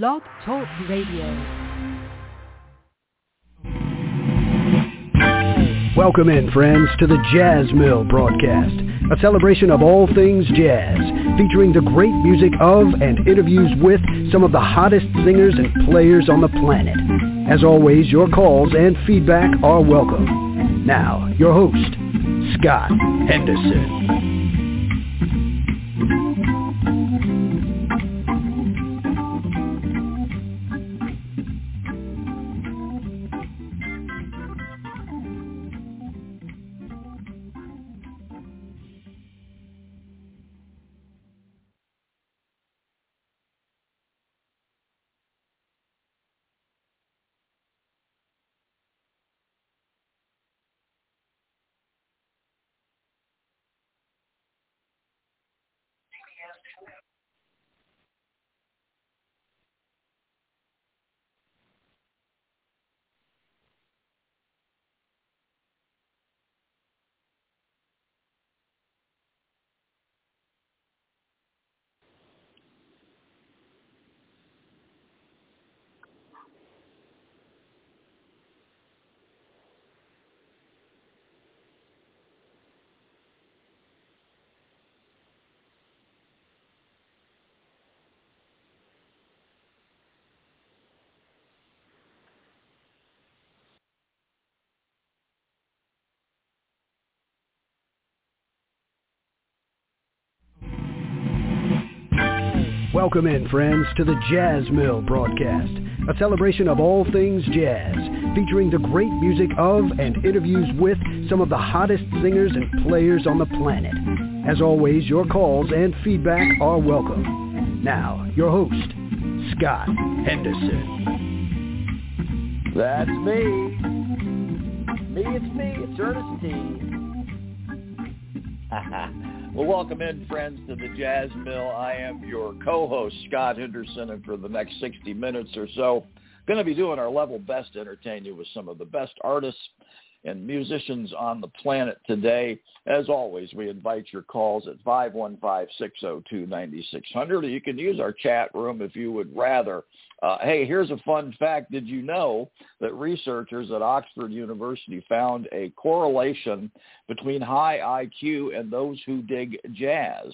Blog Talk Radio. Welcome in, friends, to the Jazz Mill broadcast, a celebration of all things jazz, featuring the great music of and interviews with some of the hottest singers and players on the planet. As always, your calls and feedback are welcome. Now, your host, Scott Henderson. Welcome in, friends, to the Jazz Mill broadcast, a celebration of all things jazz, featuring the great music of and interviews with some of the hottest singers and players on the planet. As always, your calls and feedback are welcome. Now, your host, Scott Henderson. That's me. Me, it's me. It's Ernest T. well, welcome in, friends, to the Jazz Mill. I am your co-host, Scott Henderson, and for the next 60 minutes or so, going to be doing our level best to entertain you with some of the best artists and musicians on the planet today. As always, we invite your calls at 515-602-9600. You can use our chat room if you would rather. Uh, hey, here's a fun fact. Did you know that researchers at Oxford University found a correlation between high IQ and those who dig jazz?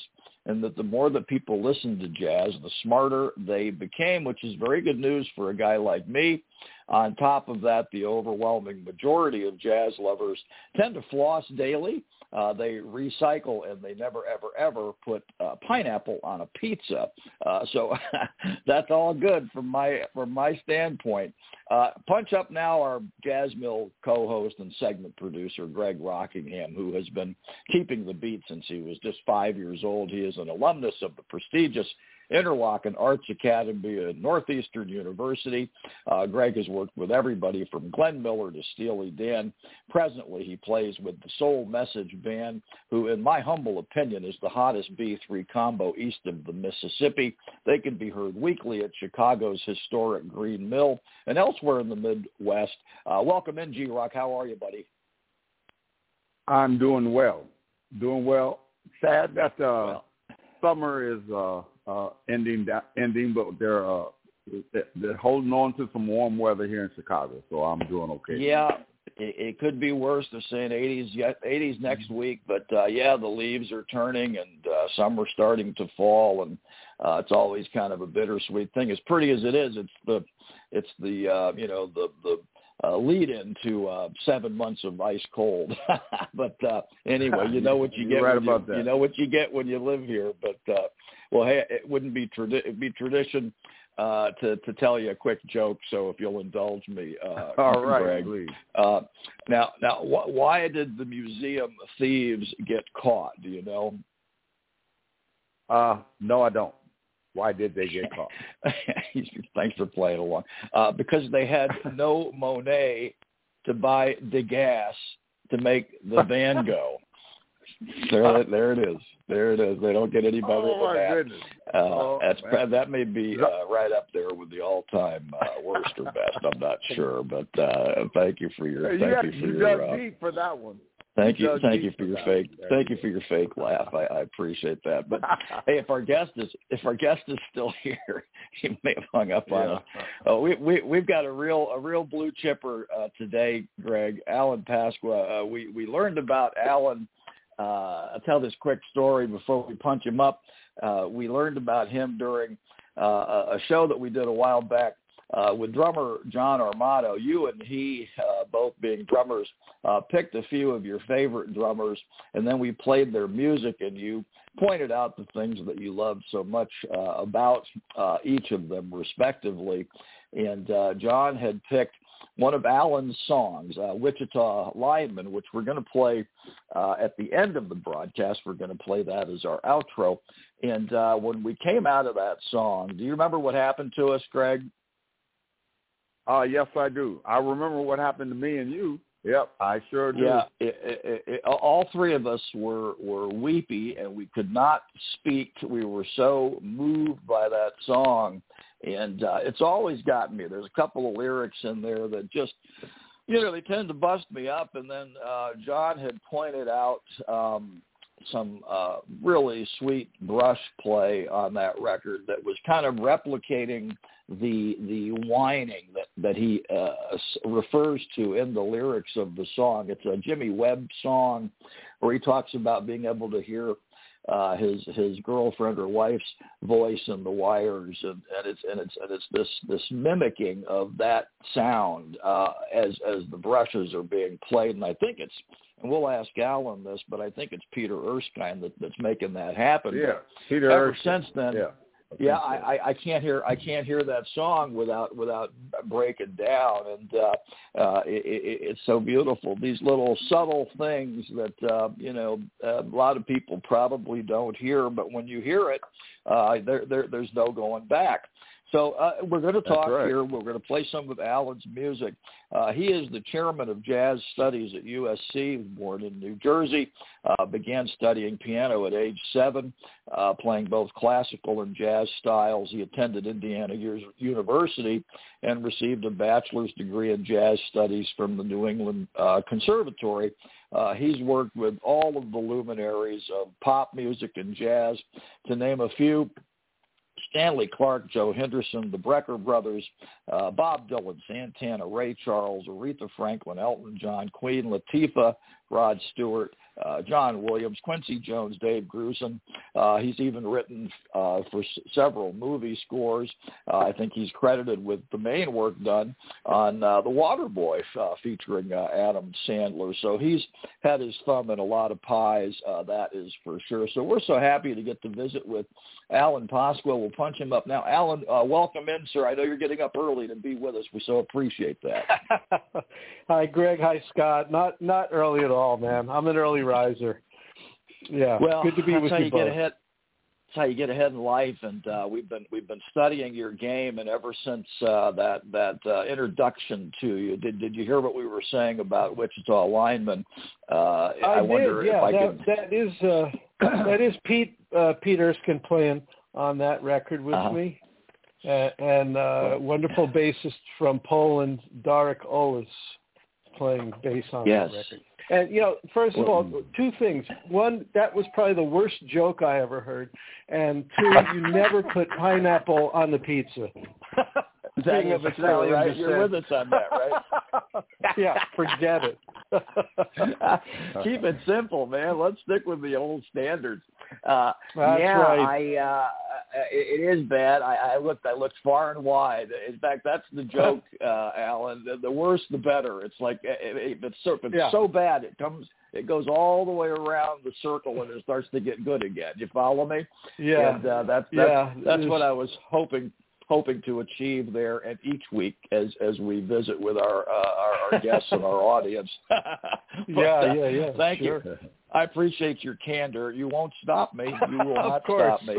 And that the more that people listen to jazz, the smarter they became, which is very good news for a guy like me. On top of that, the overwhelming majority of jazz lovers tend to floss daily. Uh, they recycle and they never, ever, ever put uh, pineapple on a pizza. Uh, so that's all good from my from my standpoint. Uh, punch up now our Jazz Mill co-host and segment producer Greg Rockingham, who has been keeping the beat since he was just five years old. He is an alumnus of the prestigious Interlochen Arts Academy at Northeastern University. Uh, Greg has worked with everybody from Glenn Miller to Steely Dan. Presently, he plays with the Soul Message Band, who, in my humble opinion, is the hottest B3 combo east of the Mississippi. They can be heard weekly at Chicago's historic Green Mill and elsewhere in the Midwest. Uh, welcome in, G-Rock. How are you, buddy? I'm doing well. Doing well. Sad that uh, well. summer is uh, uh, ending ending, but they're uh, they're holding on to some warm weather here in Chicago, so I'm doing okay. Yeah, it, it could be worse. They're saying 80s, 80s next mm-hmm. week, but uh, yeah, the leaves are turning and uh, some are starting to fall, and uh, it's always kind of a bittersweet thing. As pretty as it is, it's the it's the uh, you know the the uh, lead into uh, seven months of ice cold. but uh, anyway, you know what you get. right when about you, that. You know what you get when you live here. But uh, well, hey, it wouldn't be tradi- it'd be tradition uh, to to tell you a quick joke. So if you'll indulge me, uh, all right, Greg. please. Uh, now, now, wh- why did the museum thieves get caught? Do you know? Uh, no, I don't. Why did they get caught? Thanks for playing along. Uh, because they had no Monet to buy Degas to make the van go. There, there it is. There it is. They don't get any better oh, than that. Goodness. Uh, oh, that's man. that may be uh, right up there with the all-time uh, worst or best. I'm not sure, but uh, thank you for your thank you, got, you for you your. got Uh, for that one. Thank you, thank you for your fake, thank you for your fake laugh. I, I appreciate that. But hey, if our guest is if our guest is still here, he may have hung up on us. Oh, we we we've got a real a real blue chipper uh, today, Greg. Alan Pasqua. Uh, we we learned about Alan. Uh, I'll tell this quick story before we punch him up. Uh, we learned about him during uh, a show that we did a while back uh, with drummer John Armato, you and he, uh, both being drummers, uh, picked a few of your favorite drummers, and then we played their music, and you pointed out the things that you loved so much uh, about uh, each of them, respectively. And uh, John had picked one of Alan's songs, uh, Wichita Lineman, which we're going to play uh, at the end of the broadcast. We're going to play that as our outro. And uh, when we came out of that song, do you remember what happened to us, Greg? Uh, yes, I do. I remember what happened to me and you. Yep, I sure do. Yeah, it, it, it, all three of us were were weepy, and we could not speak. We were so moved by that song, and uh, it's always gotten me. There's a couple of lyrics in there that just, you know, they tend to bust me up. And then uh, John had pointed out um, some uh, really sweet brush play on that record that was kind of replicating the the whining that that he uh, refers to in the lyrics of the song. It's a Jimmy Webb song where he talks about being able to hear uh, his his girlfriend or wife's voice in the wires, and, and it's and it's and it's this this mimicking of that sound uh, as as the brushes are being played. And I think it's and we'll ask Alan this, but I think it's Peter Erskine that, that's making that happen. Yeah, Peter. Ever Erskine. since then, yeah yeah, I, I, I can't hear I can't hear that song without without breaking down, and uh, uh, it, it, it's so beautiful. These little subtle things that uh, you know a lot of people probably don't hear, but when you hear it, uh, there, there there's no going back. So uh, we're going to talk right. here. We're going to play some of Alan's music. Uh, he is the chairman of jazz studies at USC, born in New Jersey, uh, began studying piano at age seven, uh, playing both classical and jazz styles. He attended Indiana University and received a bachelor's degree in jazz studies from the New England uh, Conservatory. Uh, he's worked with all of the luminaries of pop music and jazz, to name a few. Stanley Clarke, Joe Henderson, the Brecker brothers, uh, Bob Dylan, Santana, Ray Charles, Aretha Franklin, Elton John, Queen Latifah, Rod Stewart, uh, John Williams, Quincy Jones, Dave Grusin. Uh, he's even written uh, for s- several movie scores. Uh, I think he's credited with the main work done on uh, The Waterboy uh, featuring Adam Sandler. So he's had his thumb in a lot of pies, that is for sure. So we're so happy to get to visit with Alan Pasqua. We'll punch him up now. Alan, welcome in, sir. I know you're getting up early to be with us. We so appreciate that. Hi, Greg. Hi, Scott. Not not early at all, man. I'm an early riser. Yeah. Well, good to be that's with how you, you both. get ahead. That's how you get ahead in life, and uh, we've been we've been studying your game, and ever since uh, that that uh, introduction to you, did did you hear what we were saying about Wichita lineman? Uh, I, I wonder did. Yeah, if I that could. that is uh, that is Pete uh, Pete Erskine playing on that record with Uh-huh. me, uh, and uh, wonderful bassist from Poland, Darek Oles, playing bass on Yes. that record. And you know, first of all, two things. One, that was probably the worst joke I ever heard, and two, you never put pineapple on the pizza. That King of Italian right. You're with us on that, right? yeah, forget it. Keep it simple, man. Let's stick with the old standards. Uh, That's yeah, right. I uh, it, is bad. I, I looked I looked far and wide. In fact, that's the joke, uh, Alan. The, the worse, the better. It's like if it's so if it's Yeah. so bad, it comes it goes all the way around the circle and it starts to get good again. You follow me? Yeah. And uh, that's that's, Yeah, that's what I was hoping hoping to achieve there and each week as as we visit with our uh, our, our guests and our audience. But, Yeah, uh, yeah, yeah, Thank sure. you. I appreciate your candor. You won't stop me. You will not stop me.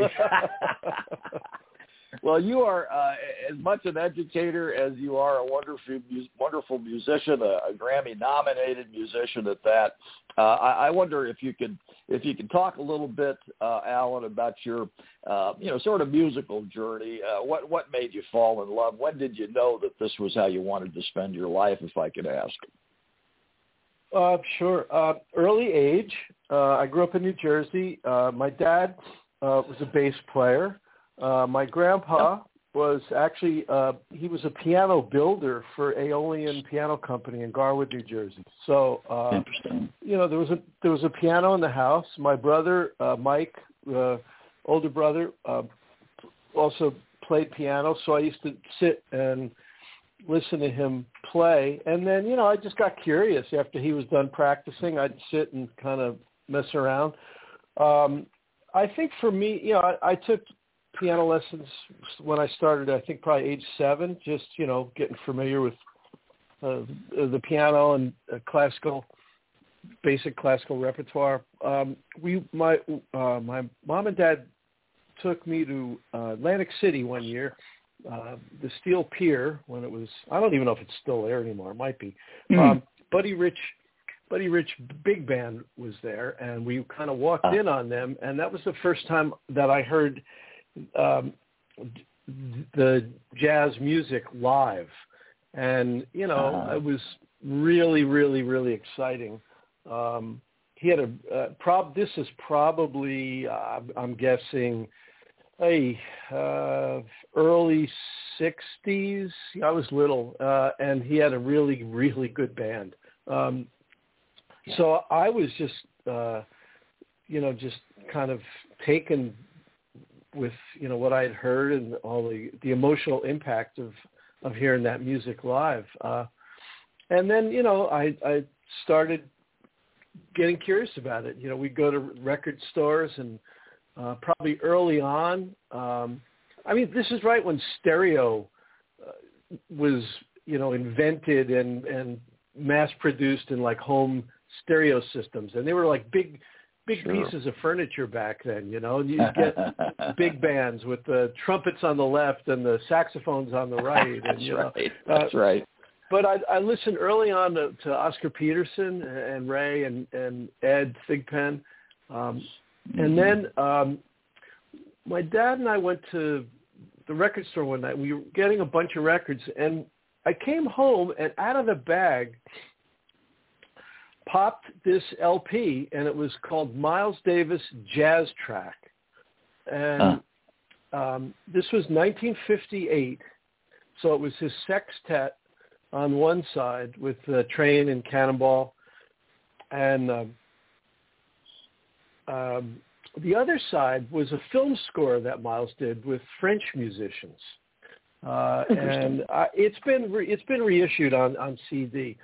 Well, you are uh, as much an educator as you are a wonderful, wonderful musician, a, a Grammy-nominated musician at that. Uh, I, I wonder if you could, if you could talk a little bit, uh, Alan, about your, uh, you know, sort of musical journey. Uh, what what made you fall in love? When did you know that this was how you wanted to spend your life? If I could ask. Uh, sure. Uh, early age. Uh, I grew up in New Jersey. Uh, my dad uh, was a bass player. Uh, my grandpa was actually uh, he was a piano builder for Aeolian Piano Company in Garwood, New Jersey. So uh, Interesting. you know there was a there was a piano in the house. My brother uh, Mike, uh, older brother, uh, also played piano. So I used to sit and listen to him play. And then, you know, I just got curious after he was done practicing. I'd sit and kind of mess around. Um, I think for me, you know, I, I took piano lessons when I started, I think probably age seven, just, you know, getting familiar with uh, the piano and uh, classical, basic classical repertoire. Um, we, my, uh, my mom and dad took me to uh, Atlantic City one year uh, the Steel Pier when it was I don't even know if it's still there anymore. It might be. Mm. Um, Buddy Rich, Buddy Rich big band was there, and we kind of walked uh. in on them, and that was the first time that I heard um, the jazz music live, and you know uh. it was really, really, really exciting. Um, he had a uh, prob. This is probably uh, I'm guessing hey, uh, early 60s. I was little, uh, and he had a really, really good band. Um, so I was just, uh, you know, just kind of taken with, you know, what I had heard and all the, the emotional impact of, of hearing that music live. Uh, and then, you know, I, I started getting curious about it. You know, we'd go to record stores and, uh, probably early on. Um, I mean, this is right when stereo uh, was, you know, invented and and mass produced in like home stereo systems, and they were like big, big sure. pieces of furniture back then. You know, and you get big bands with the trumpets on the left and the saxophones on the right. And, That's know, right. That's uh, right. But I, I listened early on to, to Oscar Peterson and Ray and, and Ed Thigpen. Um, and then um, my dad and I went to the record store one night. We were getting a bunch of records, and I came home, and out of the bag popped this LP, and it was called Miles Davis Jazz Track. And huh. um, this was 1958, so it was his sextet on one side with uh, Train and Cannonball, and um, um, the other side was a film score that Miles did with French musicians, uh, and uh, it's been re- it's been reissued on on CD.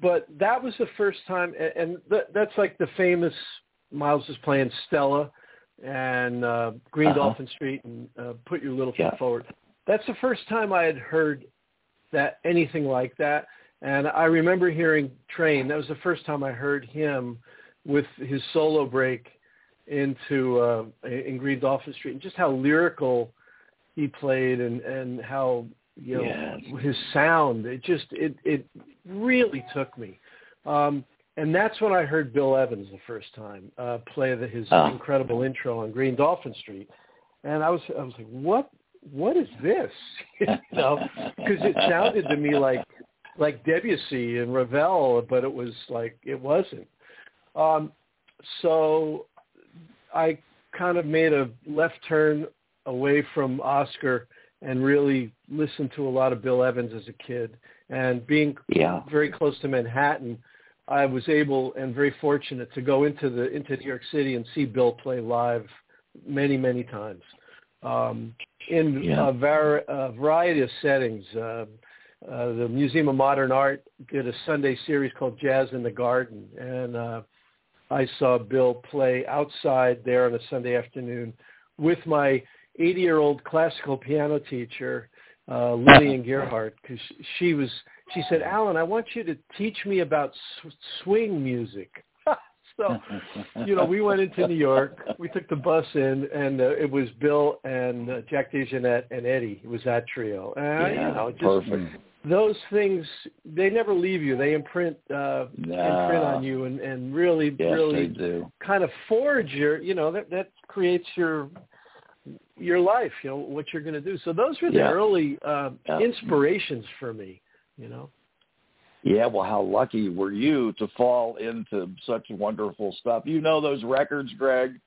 But that was the first time, and, and th- that's like the famous Miles is playing Stella and uh, Green uh-huh. Dolphin Street and uh, Put Your Little Foot yeah. Forward. That's the first time I had heard that anything like that. And I remember hearing Train. That was the first time I heard him with his solo break into uh, in Green Dolphin Street, and just how lyrical he played, and and how you know yes. his sound. It just it it really took me. Um, and that's when I heard Bill Evans the first time uh, play the, his oh. incredible intro on Green Dolphin Street, and I was I was like, what what is this? you know, because it sounded to me like like Debussy and Ravel, but it was like it wasn't. Um, so I kind of made a left turn away from Oscar and really listened to a lot of Bill Evans as a kid. And being yeah. very close to Manhattan, I was able and very fortunate to go into the into New York City and see Bill play live many many times um, in yeah. a, var- a variety of settings. Uh, uh, the Museum of Modern Art did a Sunday series called Jazz in the Garden, and uh, I saw Bill play outside there on a Sunday afternoon with my 80-year-old classical piano teacher, uh, Lillian Gerhardt, because she was. She said, "Alan, I want you to teach me about sw- swing music." so, you know, we went into New York. We took the bus in, and uh, it was Bill and uh, Jack DeJohnette and Eddie. It was that trio. And, yeah, you know, just, perfect those things they never leave you. They imprint uh no. imprint on you and and really yes, really kind of forge your you know that that creates your your life, you know, what you're going to do. So those were the yeah. early uh yeah. inspirations for me, you know. Yeah, well, how lucky were you to fall into such wonderful stuff? You know those records, Greg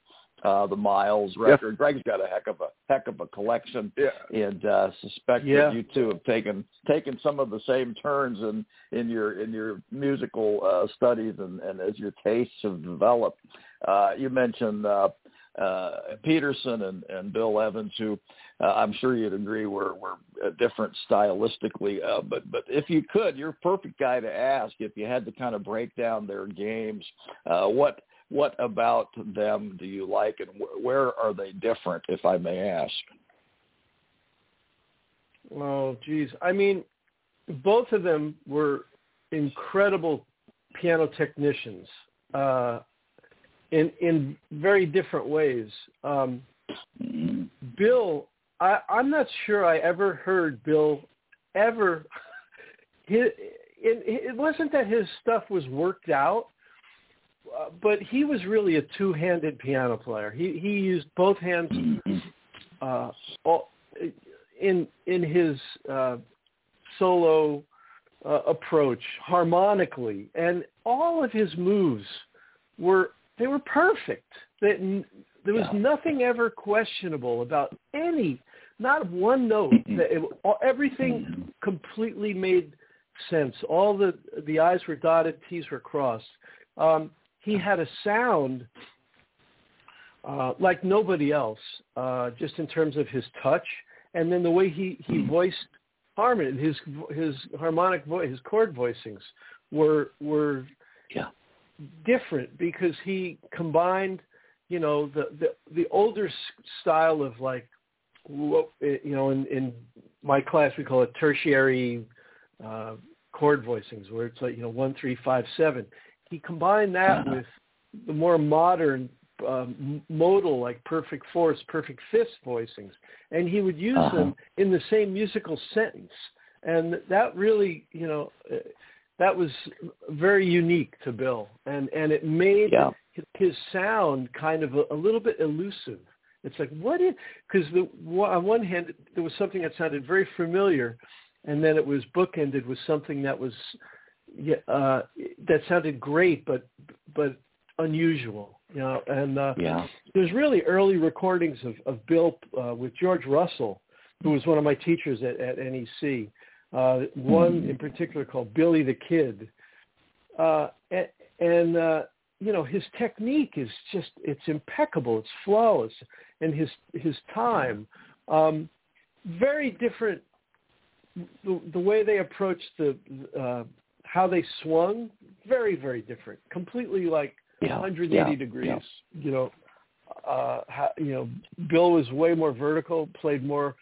uh, the Miles record. Yes. Greg's got a heck of a heck of a collection, yeah. and uh, suspect yeah. that you two have taken taken some of the same turns in in your in your musical uh, studies and, and as your tastes have developed. Uh, you mentioned uh, uh, Peterson and, and Bill Evans, who uh, I'm sure you'd agree were were uh, different stylistically. Uh, but but if you could, you're a perfect guy to ask if you had to kind of break down their games. Uh, what what about them do you like, and wh- where are they different, if I may ask? Oh, geez. I mean, both of them were incredible piano technicians uh, in in very different ways. Um, Bill, I, I'm not sure I ever heard Bill ever. His, it, it wasn't that his stuff was worked out uh, but he was really a two-handed piano player. He he used both hands uh, in in his uh, solo uh, approach harmonically, and all of his moves were they were perfect. They, there was yeah. nothing ever questionable about any, not one note. That it, everything completely made sense. All the the I's were dotted, T's were crossed. Um, he had a sound uh, like nobody else, uh, just in terms of his touch, and then the way he he hmm. voiced harmony, his his harmonic voice, his chord voicings were were yeah. Different because he combined, you know, the the the older style of like, you know, in in my class we call it tertiary uh, chord voicings, where it's like you know one three five seven he combined that uh-huh. with the more modern um, modal, like perfect fourths, perfect fifths voicings, and he would use uh-huh. them in the same musical sentence, and that really, you know, uh, that was very unique to Bill, and and it made yeah. his sound kind of a, a little bit elusive. It's like what is because the on one hand there was something that sounded very familiar, and then it was bookended with something that was uh, that sounded great, but but unusual, you know. And uh, yeah. there's really early recordings of, of Bill uh, with George Russell, who was one of my teachers at, at NEC. Uh, one mm-hmm. in particular called Billy the Kid, uh, and, and uh, you know his technique is just it's impeccable, it's flawless, and his his time, um, very different. The, the way they approach the uh, how they swung, very, very different. Completely like yeah, 180 yeah, degrees. Yeah. You know, uh, how, you know, Bill was way more vertical, played more,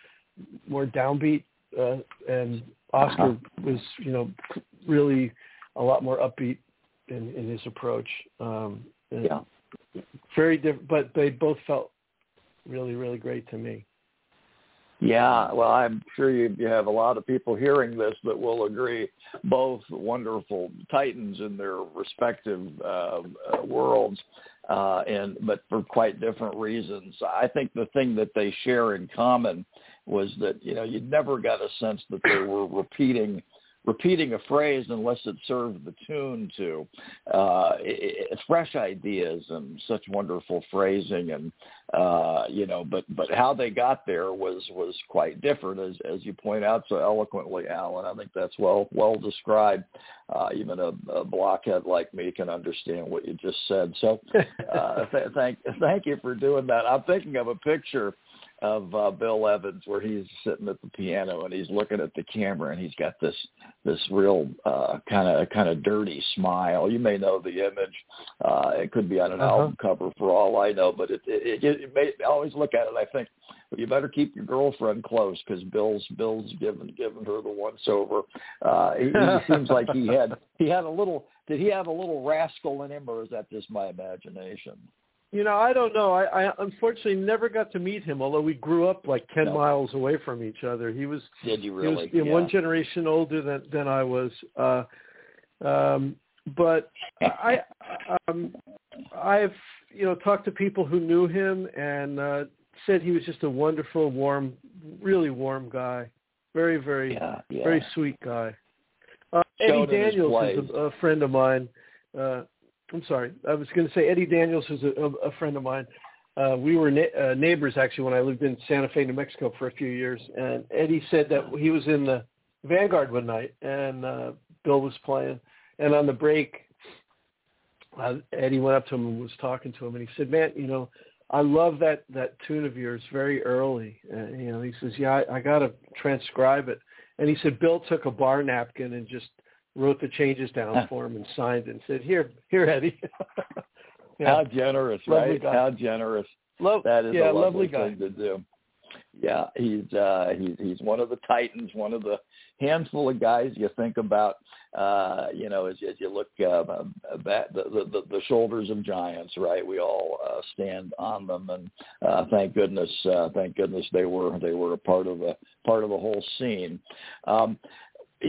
more downbeat, uh, and Oscar uh-huh. was, you know, really a lot more upbeat in, in his approach. Um, yeah. Very different, but they both felt really, really great to me. Yeah, well, I'm sure you, you have a lot of people hearing this that will agree. Both wonderful titans in their respective uh, uh, worlds, uh, and but for quite different reasons. I think the thing that they share in common was that you know you never got a sense that they were repeating repeating a phrase unless it served the tune to uh, it, it, fresh ideas and such wonderful phrasing and uh, you know but but how they got there was was quite different as as you point out so eloquently Alan. I think that's well well described. Uh, even a, a blockhead like me can understand what you just said. So uh, th- thank thank you for doing that. I'm thinking of a picture of uh, Bill Evans where he's sitting at the piano and he's looking at the camera and he's got this this real kind of kind of dirty smile. You may know the image. Uh, it could be on an uh-huh. album cover for all I know, but it it, it, it may I always look at it. I think well, you better keep your girlfriend close because Bill's Bill's given given her the once over. Uh, he, he seems like he had he had a little. Did he have a little rascal in him, or is that just my imagination? You know, I don't know. I, I unfortunately never got to meet him, although we grew up like ten no. miles away from each other. He was did you really? He was yeah. one generation older than than I was. Uh, um, but I um, I've you know talked to people who knew him and uh, said he was just a wonderful, warm, really warm guy. Very, very, yeah, yeah. very sweet guy. Uh, Eddie Daniels is a, a, friend of mine. Uh, I'm sorry. I was going to say Eddie Daniels is a, a friend of mine. Uh, we were na- uh, neighbors actually when I lived in Santa Fe, New Mexico for a few years. And Eddie said that he was in the Vanguard one night and uh, Bill was playing. And on the break, uh, Eddie went up to him and was talking to him, and he said, "Man, you know, I love that that tune of yours very early." Uh, you know, he says, "Yeah, I, I got to transcribe it." And he said Bill took a bar napkin and just wrote the changes down for him and signed it and said, "Here, here, Eddie." yeah. How generous, lovely right? Guy. How generous. Love, that is yeah, a lovely, lovely guy. thing to do. Yeah, he's uh he's he's one of the titans, one of the handful of guys you think about uh you know as as you look uh, back the, the the shoulders of giants, right? We all uh stand on them and uh thank goodness uh thank goodness they were they were a part of the part of the whole scene. Um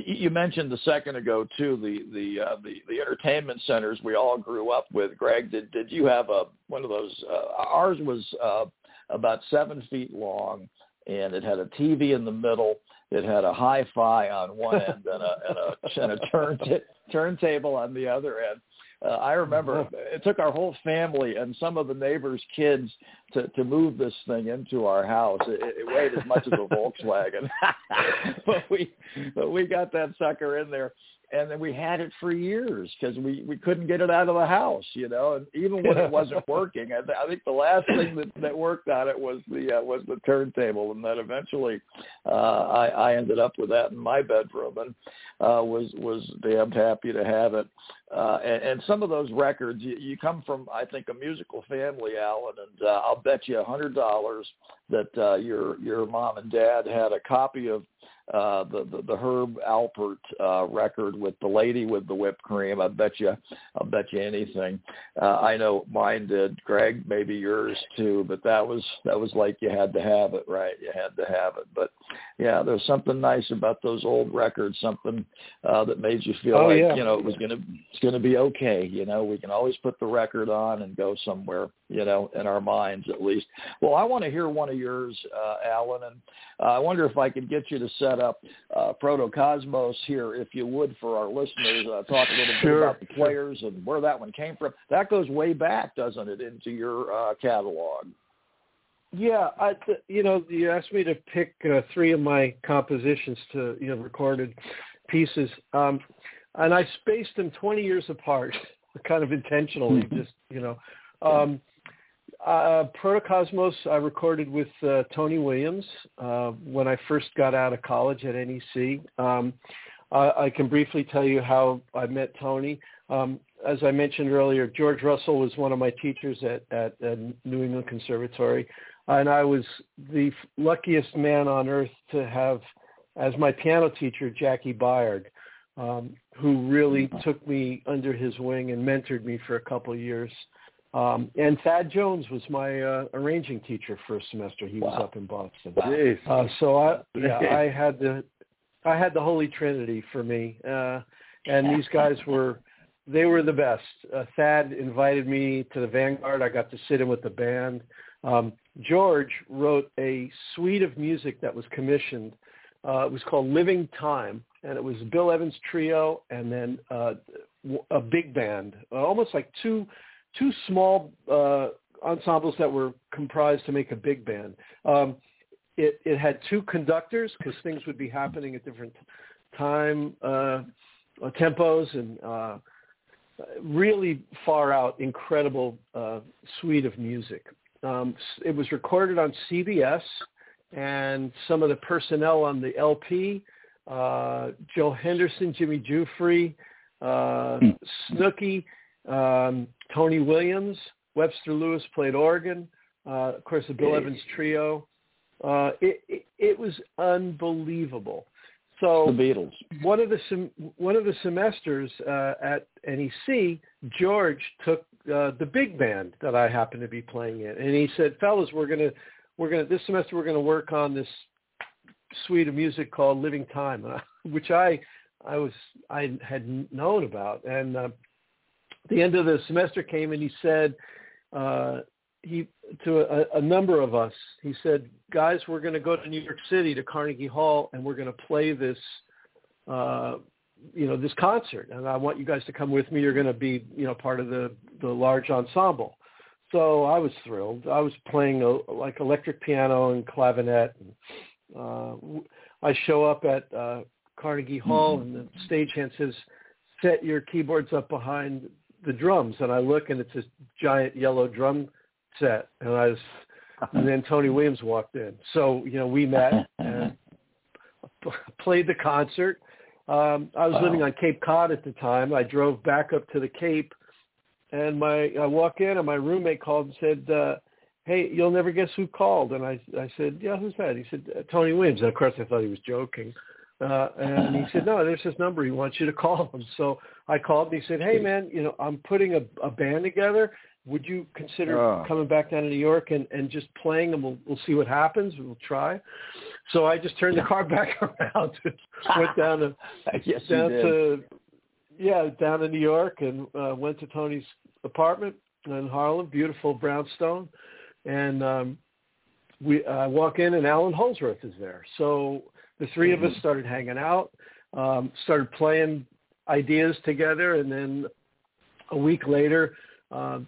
you mentioned a second ago too the the uh, the the entertainment centers we all grew up with. Greg, did did you have a one of those? Uh, ours was uh, about seven feet long, and it had a TV in the middle. It had a hi-fi on one end and a and a, and a turn t- turntable on the other end. Uh, I remember it took our whole family and some of the neighbors' kids to to move this thing into our house. It, it weighed as much as a Volkswagen, but we but we got that sucker in there and then we had it for years because we we couldn't get it out of the house, you know. And even when it wasn't working, I, th- I think the last thing that that worked on it was the uh, was the turntable, and then eventually uh, I I ended up with that in my bedroom, and uh, was was damned happy to have it. Uh, and, and some of those records, you, you come from I think a musical family, Alan, and uh, I'll bet you a hundred dollars that uh, your your mom and dad had a copy of uh, the, the the Herb Alpert uh, record with the lady with the whipped cream. I bet you, I'll bet you anything. Uh, I know mine did. Greg, maybe yours too. But that was that was like you had to have it, right? You had to have it. But yeah, there's something nice about those old records. Something uh, that made you feel oh, like yeah. you know it was gonna it's gonna be okay. You know, we can always put the record on and go somewhere. You know, in our minds at least. Well, I want to hear one of yours, uh, Alan, and uh, I wonder if I could get you to set up uh, Protocosmos here, if you would, for our listeners. Uh, talk a little sure. bit about the players and where that one came from. That goes way back, doesn't it, into your uh, catalog? Yeah, I, you know, you asked me to pick uh, three of my compositions to, you know, recorded pieces, um, and I spaced them 20 years apart, kind of intentionally, just, you know. Um, uh, Protocosmos I recorded with uh, Tony Williams uh, when I first got out of college at NEC. Um, I, I can briefly tell you how I met Tony. Um, as I mentioned earlier, George Russell was one of my teachers at, at, at New England Conservatory, and I was the luckiest man on earth to have as my piano teacher Jaki Byard, um, who really took me under his wing and mentored me for a couple of years. Um, and Thad Jones was my uh, arranging teacher for a semester. He wow. was up in Boston. Jeez. Uh, so I, yeah, I had the, I had the Holy Trinity for me, uh, and these guys were, they were the best. Uh, Thad invited me to the Vanguard. I got to sit in with the band. Um, George wrote a suite of music that was commissioned. Uh, it was called Living Time, and it was Bill Evans Trio, and then uh, a big band, almost like two two small uh, ensembles that were comprised to make a big band. Um, it, it had two conductors because things would be happening at different time uh, tempos and uh, really far out, incredible uh, suite of music. Um, it was recorded on CBS, and some of the personnel on the LP, uh, Joe Henderson, Jimmy Giuffre, uh, Snooky, um, Tony Williams, Webster Lewis played organ. Uh, of course, the Bill Evans trio. Uh, it, it, it was unbelievable. So the Beatles. One of the sem- one of the semesters uh, at NEC, George took uh, the big band that I happened to be playing in, and he said, "Fellas, we're gonna we're gonna this semester we're gonna work on this suite of music called Living Time, which I I was I had known about, and uh, the end of the semester came and he said uh, he to a, a number of us he said guys we're going to go to new york city to carnegie hall and we're going to play this uh, you know, this concert, and I want you guys to come with me. You're going to be, you know, part of the the large ensemble. So I was thrilled. I was playing a, like electric piano and clavinet. And, uh, I show up at uh, Carnegie Hall, mm-hmm. and the stagehand says, "Set your keyboards up behind the drums." And I look, and it's this giant yellow drum set, and I was, and then Tony Williams walked in. So you know, we met and played the concert. Um, I was wow. living on Cape Cod at the time. I drove back up to the Cape, and my I walk in, and my roommate called and said, uh, "Hey, you'll never guess who called." And I I said, "Yeah, who's that?" He said, uh, "Tony Williams." And of course, I thought he was joking. Uh, and he said, no, there's this number. He wants you to call him. So I called and he said, hey, man, you know, I'm putting a, a band together. Would you consider uh. coming back down to New York and, and just playing and we'll, we'll see what happens. We'll try. So I just turned the car back around and went down to, yes, down to, yeah, down to New York and uh, went to Tony's apartment in Harlem, beautiful brownstone. And um, we uh, walk in and Allan Holdsworth is there. So the 3 mm-hmm. of us mm-hmm. started hanging out, um, started playing ideas together, and then a week later, uh,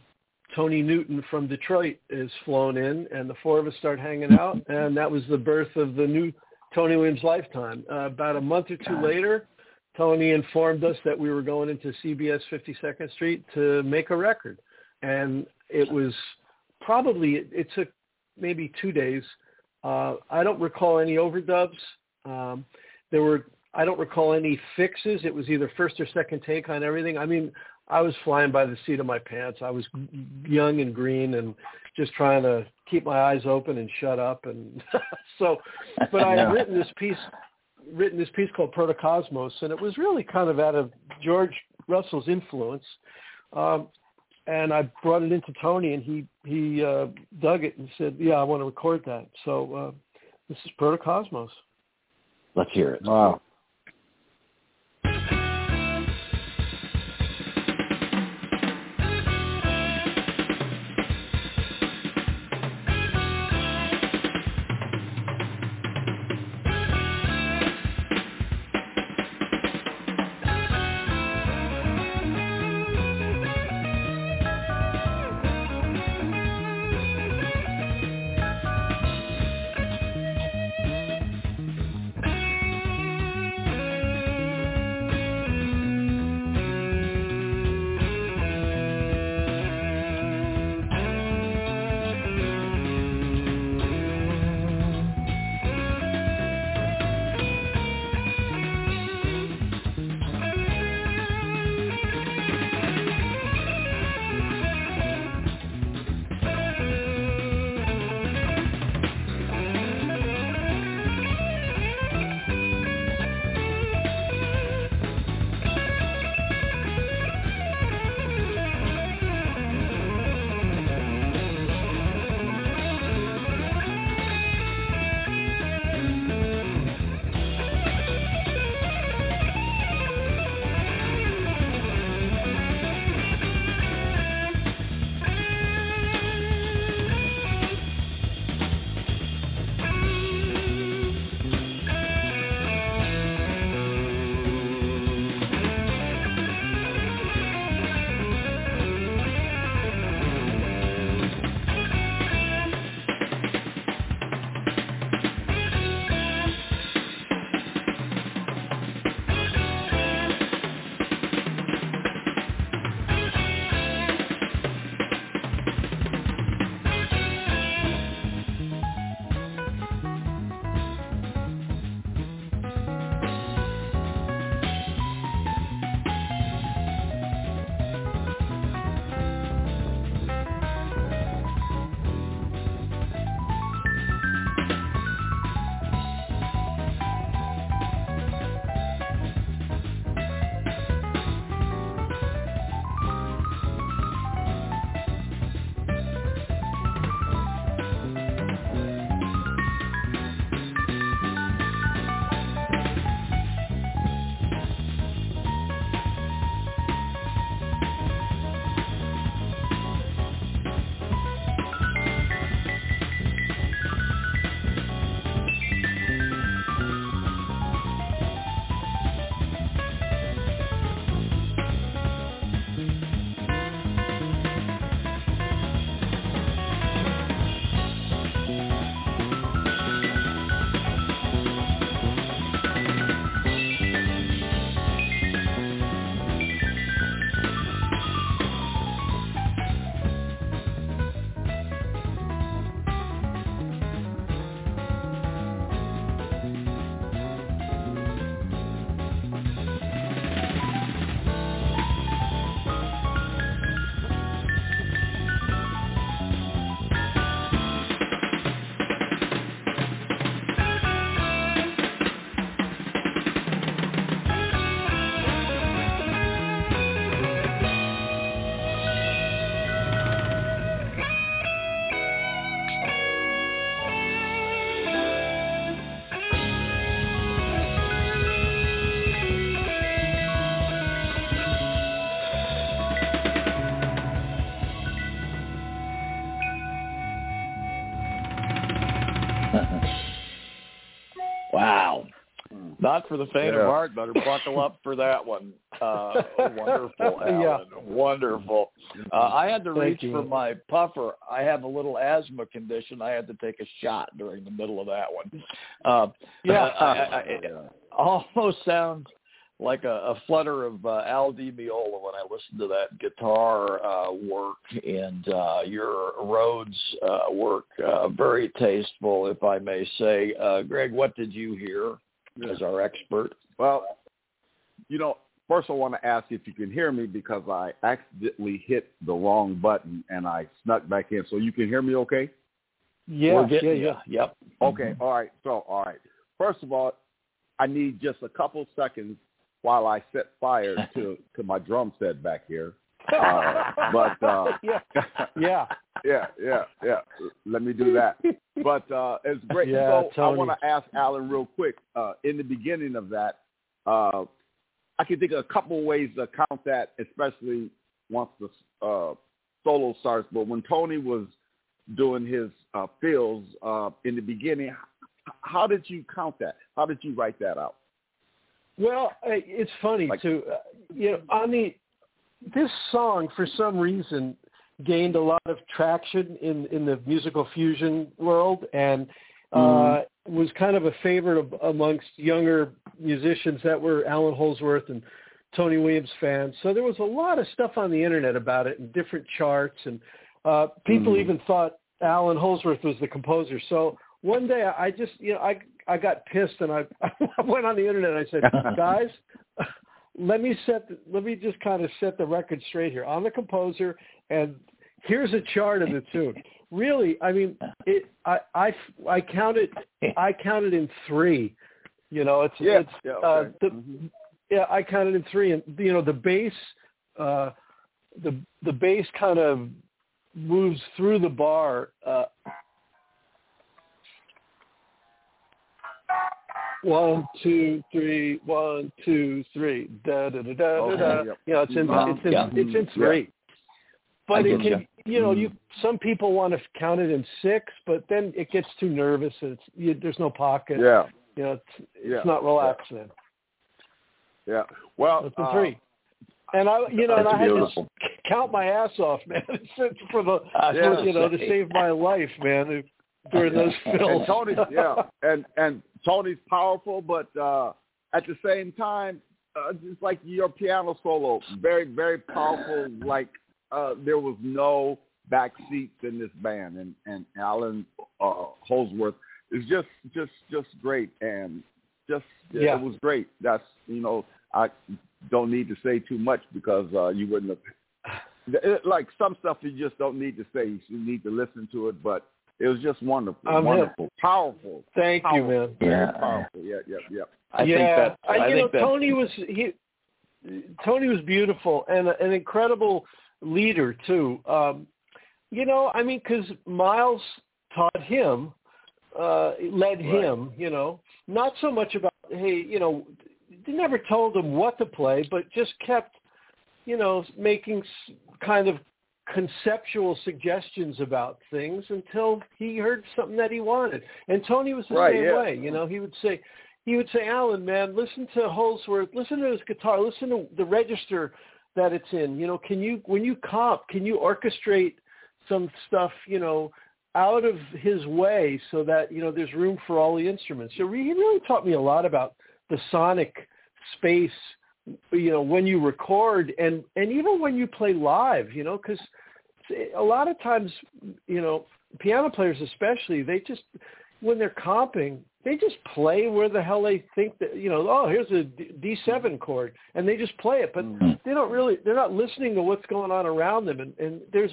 Tony Newton from Detroit is flown in, and the four of us start hanging out, and that was the birth of the new Tony Williams Lifetime. Uh, about a month or two later, Tony informed us that we were going into CBS 52nd Street to make a record, and it was probably it took maybe two days. Uh, I don't recall any overdubs. Um, there were I don't recall any fixes. It was either first or second take on everything. I mean, I was flying by the seat of my pants. I was young and green and just trying to keep my eyes open and shut up. And so, but I had written this piece, written this piece called Protocosmos, and it was really kind of out of George Russell's influence. Um, and I brought it into Tony, and he he uh, dug it and said, "Yeah, I want to record that." So uh, this is Protocosmos. Let's hear it. Wow. Not for the faint Yeah. of heart. Better buckle up for that one. Uh, wonderful, Alan. Yeah. Wonderful. Uh, I had to Thank reach you. for my puffer. I have a little asthma condition. I had to take a shot during the middle of that one. Uh, Yeah. I, I, I, almost sounds like a, a flutter of uh, Al Di Meola when I listen to that guitar uh, work and uh, your Rhodes uh, work. Uh, very tasteful, if I may say. Uh, Greg, what did you hear as our expert? Well, you know, first I want to ask if you can hear me because I accidentally hit the wrong button and I snuck back in. So you can hear me okay? Yeah, yeah, yeah. Yep. Okay, mm-hmm. all right. So, all right. First of all, I need just a couple seconds while I set fire to to my drum set back here. Uh, but uh, yeah, yeah. yeah, yeah, yeah. Let me do that. But uh, it's great. Yeah, so I want to ask Alan real quick. Uh, in the beginning of that, uh, I can think of a couple ways to count that, especially once the uh, solo starts. But when Tony was doing his uh, fills uh, in the beginning, how did you count that? How did you write that out? Well, it's funny Like- too. Uh, you know, on the this song for some reason gained a lot of traction in in the musical fusion world and uh was kind of a favorite of, amongst younger musicians that were Allan Holdsworth and Tony Williams fans. So there was a lot of stuff on the internet about it and different charts and uh people Mhm. even thought Allan Holdsworth was the composer. So one day I just you know I I got pissed and I I went on the internet and I said, guys, let me set the, let me just kind of set the record straight here. I'm the composer and here's a chart of the tune. Really, I mean, it I I I counted I counted in 3. You know, it's Yeah, it's yeah, uh, okay. the, Mhm. yeah, I counted in 3 and you know, the bass uh the the bass kind of moves through the bar uh One, two, three, one, two, three. Da da da da da. Okay, da. yep. You know, it's in Uh-huh, it's in yeah. it's in Yeah. three. But I it can you know, you some people want to count it in six, but then it gets too nervous and it's you, there's no pocket. Yeah, You know, it's it's Yeah. not relaxed then. yeah. Well, It's in uh, three. And I you know, and I had beautiful. to count my ass off, man. For the I was Yeah. gonna you know, to save my life, man, during those films. and Tony, yeah, and and Tony's powerful, but uh, at the same time, uh, just like your piano solo, very very powerful. Like uh, there was no back seats in this band, and and Alan uh, Holdsworth is just just just great, and just Yeah. it was great. That's you know I don't need to say too much because uh, you wouldn't have. It, like some stuff you just don't need to say. You need to listen to it, but it was just wonderful, I'm hip. wonderful, powerful. Thank you, man. Very Yeah. powerful. Yeah, yeah, yeah. I yeah, think that I, I you think know that Tony was he. Tony was beautiful and an incredible leader too. Um, you know, I mean, because Miles taught him, uh, led him. You know, not so much about hey, you know, they never told him what to play, but just kept, you know, making s- kind of conceptual suggestions about things until he heard something that he wanted. And Tony was the Right, same yeah. way. You know, he would say, he would say, Alan, man, listen to Holdsworth, listen to his guitar, listen to the register that it's in. You know, can you when you comp, can you orchestrate some stuff, you know, out of his way so that, you know, there's room for all the instruments. So he really taught me a lot about the sonic space, you know, when you record and and even when you play live, you know, cuz a lot of times, you know, piano players especially, they just when they're comping, they just play where the hell they think that you know. Oh, here's a D seven chord, and they just play it, but Mhm. they don't really. They're not listening to what's going on around them, and, and there's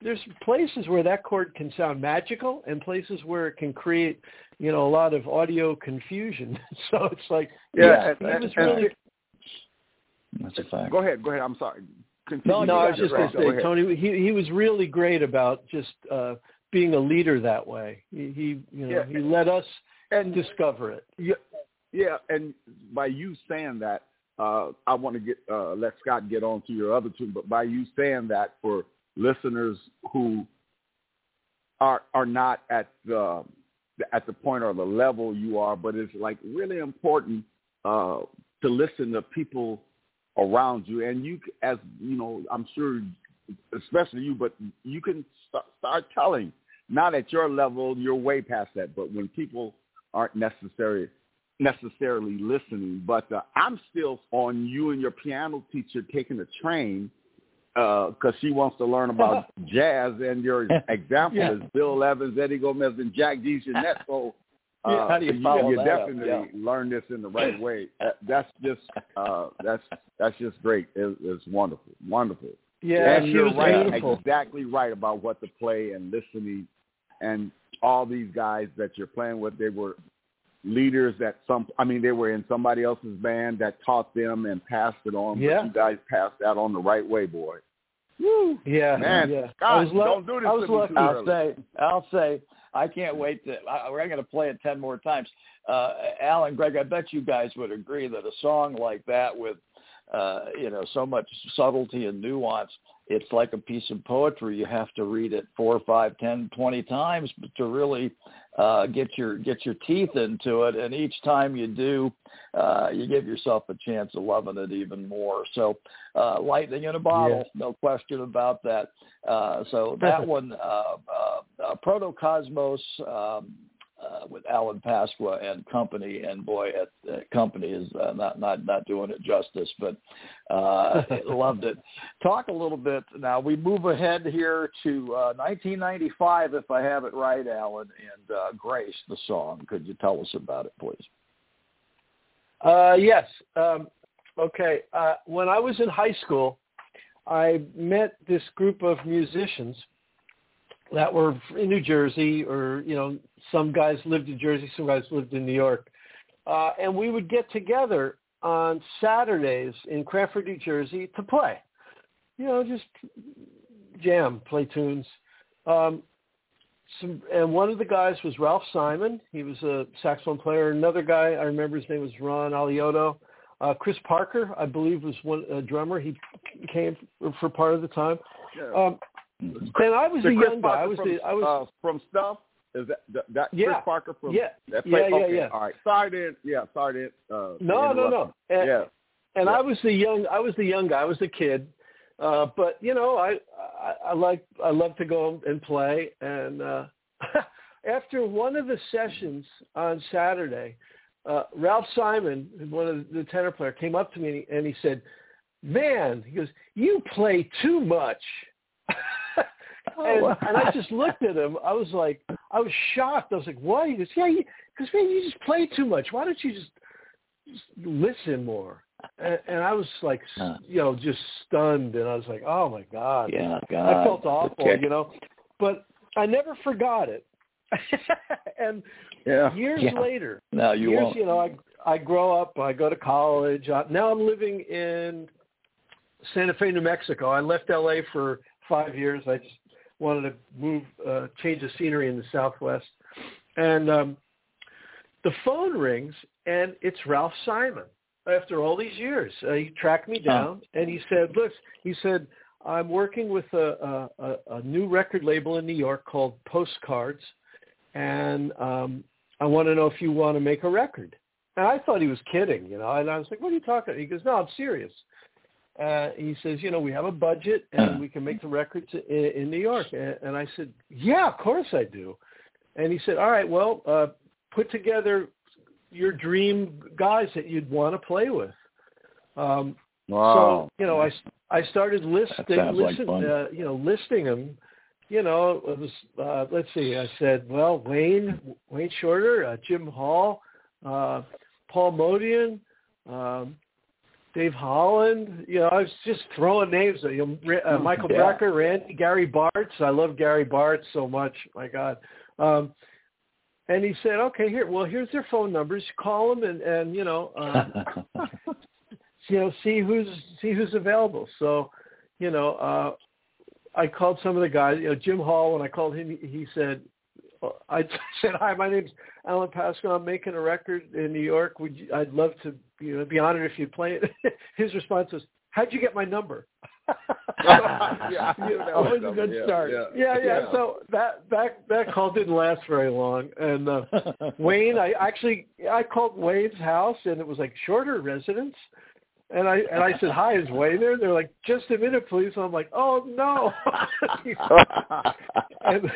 there's places where that chord can sound magical, and places where it can create you know a lot of audio confusion. so it's like Yeah, he and- was and- really. That's a fact. Go ahead, go ahead. I'm sorry. Continue. No, No, I was just right. going to say. Tony, he he was really great about just uh being a leader that way. He, he you know Yeah. he let us And discover it. Yeah, yeah, and by you saying that, uh, I want to get uh, let Scott get on to your other two, but by you saying that for listeners who are are not at the at the point or the level you are, but it's like really important uh, to listen to people around you, and you, as you know, I'm sure, especially you, but you can start, start telling. Not at your level, you're way past that, but when people aren't necessarily necessarily listening, but uh, I'm still on you and your piano teacher taking the train because uh, she wants to learn about jazz, and your example yeah. is Bill Evans, Eddie Gomez, and Jack DeJohnette. So uh, how do you follow you, that definitely yeah. learn this in the right way. That's just uh, that's that's just great. It, it's wonderful, wonderful. Yeah, and you're right, beautiful. exactly right about what to play and listening, and all these guys that you're playing with. They were leaders that some I mean they were in somebody else's band that taught them and passed it on. Yeah. But you guys passed that on the right way, boy. Woo. Yeah, Man, yeah. God, I was don't do this I was to me lucky. I'll say, I'll say, I can't wait to. I, we're going to play it ten more times. Uh, Alan, Greg, I bet you guys would agree that a song like that with, uh, you know, so much subtlety and nuance, it's like a piece of poetry. You have to read it four, five, ten, twenty times to really uh, get your get your teeth into it. And each time you do, uh, you give yourself a chance of loving it even more. So, uh, lightning in a bottle, no question about that. Uh, so that one, uh, uh, uh, Protocosmos. Um, uh, with Alan Pasqua and company, and boy, at uh, company is uh, not not not doing it justice, but uh, loved it. Talk a little bit now. We move ahead here to uh, 1995, if I have it right, Alan, and uh, Grace, the song. Could you tell us about it, please? Uh, yes. Um, okay. Uh, when I was in high school, I met this group of musicians that were in New Jersey, or you know, some guys lived in Jersey, some guys lived in New York, uh, and we would get together on Saturdays in Cranford, New Jersey, to play. You know, just jam, play tunes. Um, some, and one of the guys was Ralph Simon. He was a saxophone player. Another guy, I remember his name was Ron Aliotto. Uh, Chris Parker, I believe, was one a drummer. He came for part of the time. Yeah. Um, and I was The a Chris young guy. I was from, the, I was uh, from stuff. Is that that, that Yeah. Chris Parker from? Yeah. That Yeah, play, yeah, okay. yeah. All right. Sorry to yeah. Sorry to uh, no, no, no. And, Yeah. and Yeah. I was the young. I was the young guy. I was the kid. Uh, but you know, I, I I like I love to go and play. And uh, after one of the sessions on Saturday, uh, Ralph Simon, one of the tenor player, came up to me and he, and he said, "Man," he goes, "You play too much." and, oh. and I just looked at him. I was like, I was shocked. I was like, "What?" He goes, "Yeah, because man, you just play too much. Why don't you just, just listen more?" And, and I was like, Huh. you know, just stunned. And I was like, "Oh my god!" Yeah, God. I felt awful, you know, but I never forgot it. and Yeah. years Yeah. later, No, you years, won't. you know, I I grow up, I go to college. I, now I'm living in Santa Fe, New Mexico. I left LA for five years. I just wanted to move, uh, change the scenery in the Southwest, and um, the phone rings, and it's Ralph Simon. After all these years, uh, he tracked me down, and he said, "Look," he said, "I'm working with a, a, a a new record label in New York called Postcards, and um, I want to know if you want to make a record." And I thought he was kidding, you know. And I was like, "What are you talking?" about? He goes, "No, I'm serious." Uh, he says, "You know, we have a budget and we can make the records in, in New York." And, and I said, "Yeah, of course I do." And he said, "All right, well, uh, put together your dream guys that you'd want to play with." Um, Wow. so you know, I I started listing, sounds like uh, you know, listing them. You know, it was uh, let's see. I said, well, Wayne Wayne Shorter, uh, Jim Hall, uh, Paul Motian, um, Dave Holland. You know, I was just throwing names. You know, uh, Michael Yeah. Brecker, Randy, Gary Bartz. I love Gary Bartz so much. My God. Um, and he said, okay, here. Well, here's their phone numbers. Call them and and you know. Um, you know, see who's see who's available. So, you know, uh, I called some of the guys. You know, Jim Hall. When I called him, he said, I said, "Hi, my name's Alan Pasqua. I'm making a record in New York. Would you, I'd love to, you know, be honored if you'd play it." His response was, "How'd you get my number?" yeah, you know, always a good yeah, start. Yeah, yeah, yeah. So that that that call didn't last very long, and uh, Wayne, I actually I called Wayne's house, and it was like shorter residence, and I and I said, "Hi, is Wayne there?" They're like, "Just a minute, please." I'm like, "Oh no!" and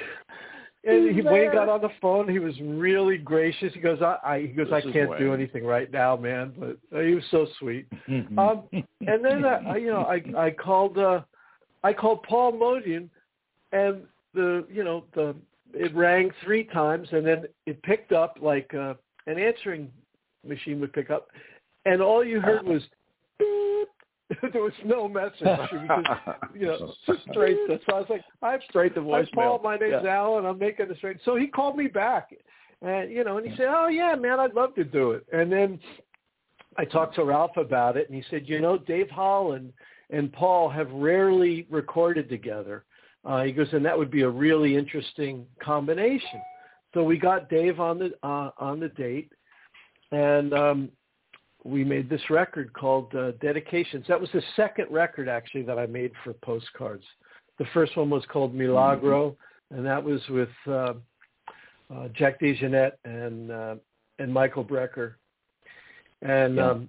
and he, Wayne got on the phone. He was really gracious. He goes, "I,", I he goes, This "I can't do anything right now, man." But uh, he was so sweet. Mm-hmm. Um, and then uh, I- you know, I I called uh, I called Paul Motian, and the you know the it rang three times, and then it picked up like uh, an answering machine would pick up, and all you heard was. beep. there was no message because you know straight. To, so I was like, "I'm Straight to Hi, Paul. voicemail. My name's Yeah. Alan. I'm making this straight." So he called me back, and you know, and he said, "Oh yeah, man, I'd love to do it." And then I talked to Ralph about it, and he said, "You know, Dave Holland and Paul have rarely recorded together." Uh, he goes, and that would be a really interesting combination. So we got Dave on the uh, on the date, and um, we made this record called uh, Dedications. That was the second record actually that I made for Postcards. The first one was called Milagro, and that was with uh, uh, Jack DeJohnette and uh, and Michael Brecker. And Yeah. um,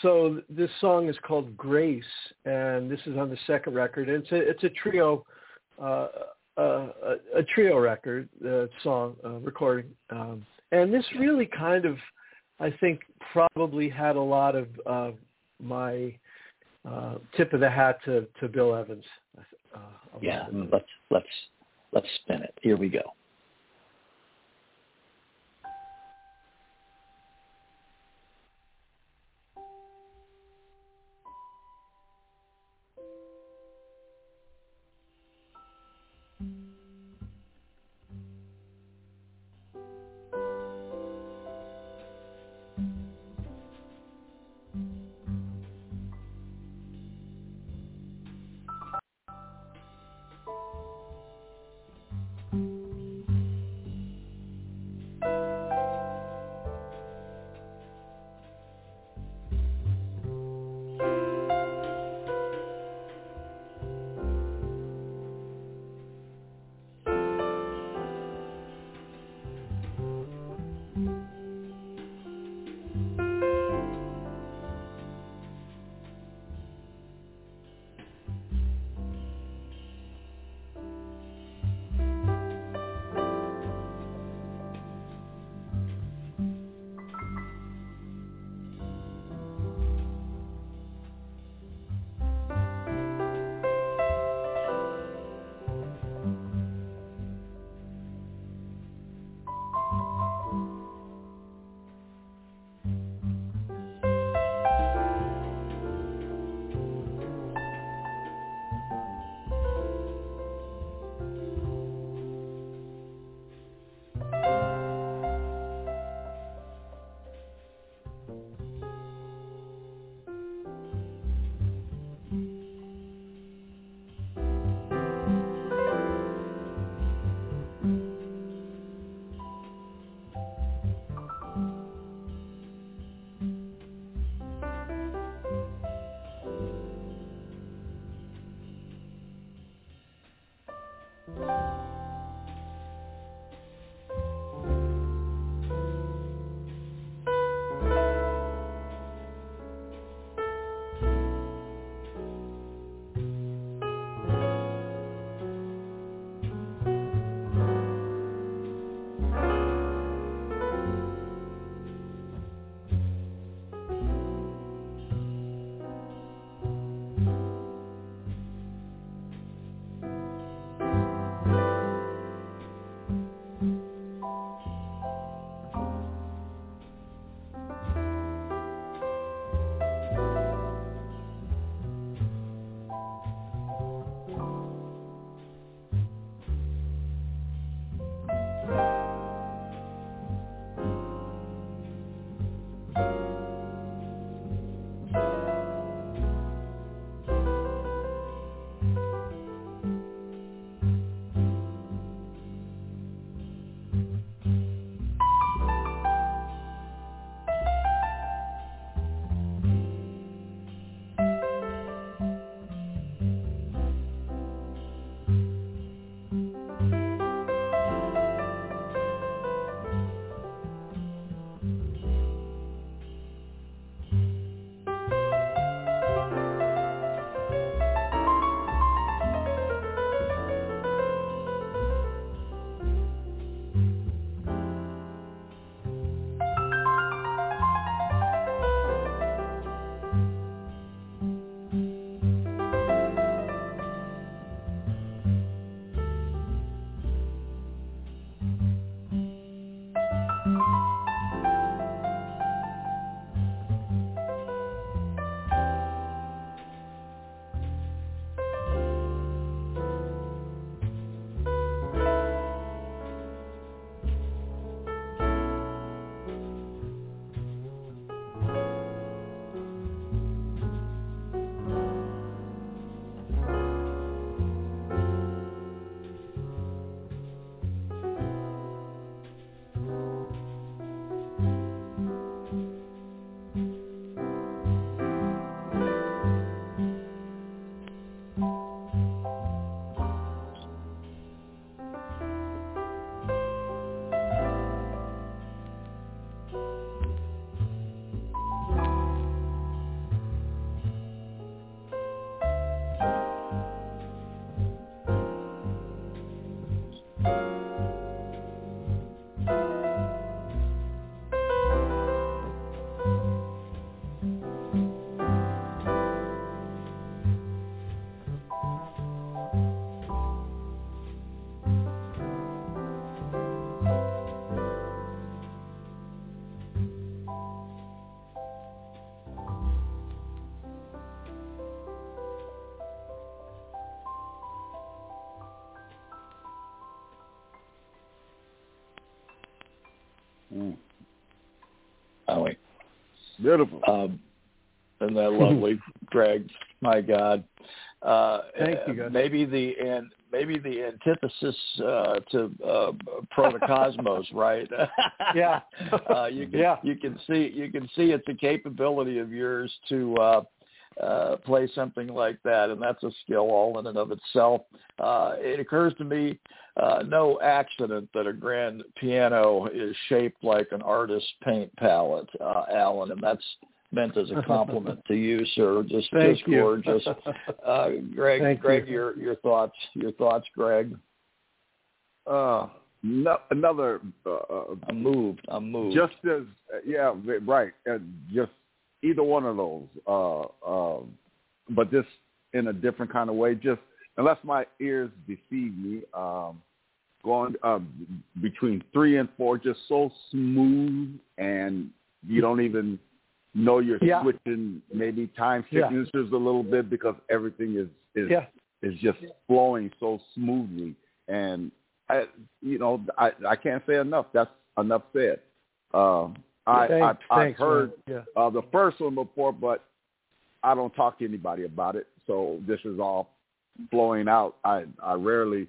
so this song is called Grace, and this is on the second record. And it's a it's a trio, uh, uh, a, a trio record uh, song uh, recording. Um, and this really kind of, I think, probably had a lot of uh, my uh, tip of the hat to to Bill Evans. Uh, Yeah, let's let's let's spin it. Here we go. Beautiful. Um, isn't that lovely, Greg? My God. Uh, Thank you, guys. Maybe the and maybe the antithesis uh, to uh, Protocosmos, right? Yeah. uh, you can Yeah. you can see you can see it's a capability of yours to uh, uh, play something like that, and that's a skill all in and of itself. Uh, it occurs to me uh, no accident that a grand piano is shaped like an artist's paint palette, uh, Alan, and that's meant as a compliment to you, sir. Just Thank just you. gorgeous. Uh, Greg, Thank Greg, you. your your thoughts, your thoughts, Greg. Uh, no, another uh, uh, I'm moved. I'm moved. just as yeah, right. Uh, just either one of those, uh, uh, but just in a different kind of way. Just unless my ears deceive me, um, going uh, between three and four, just so smooth, and you don't even know you're Yeah. switching. Maybe time Yeah. signatures a little bit because everything is is Yeah. is just flowing so smoothly. And I you know I I can't say enough. That's enough said. Um I, Thanks, I I've heard uh, the first one before but I don't talk to anybody about it. So this is all flowing out I I rarely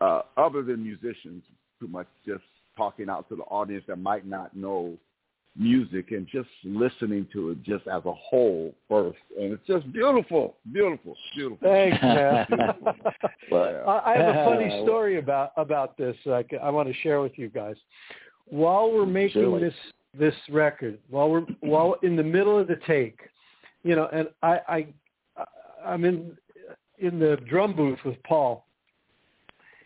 uh other than musicians too much just talking out to the audience that might not know music and just listening to it just as a whole first and it's just beautiful beautiful beautiful Thanks, man. But- I, I have a funny story about about this. i want to share with you guys. While we're making Surely. this this record, while we're while in the middle of the take, you know, and I I I'm in in the drum booth with Paul,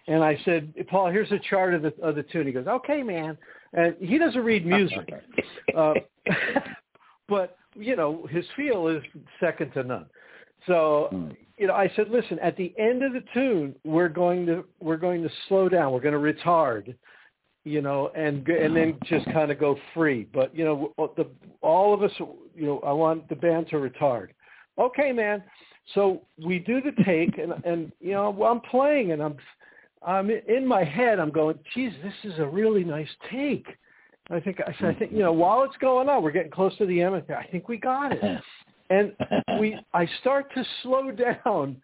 and I said, Paul, here's a chart of the of the tune. He goes, okay, man, and he doesn't read music, uh, but you know his feel is second to none. So Hmm. you know, I said, listen, at the end of the tune, we're going to we're going to slow down. We're going to retard, you know, and and then just kind of go free. But you know, the all of us, you know, I want the band to retard. Okay, man. So we do the take, and and you know, well, I'm playing, and I'm I'm in my head. I'm going, geez, this is a really nice take. I think I said, I think you know, while it's going on, we're getting close to the end. I think- I think we got it and we I start to slow down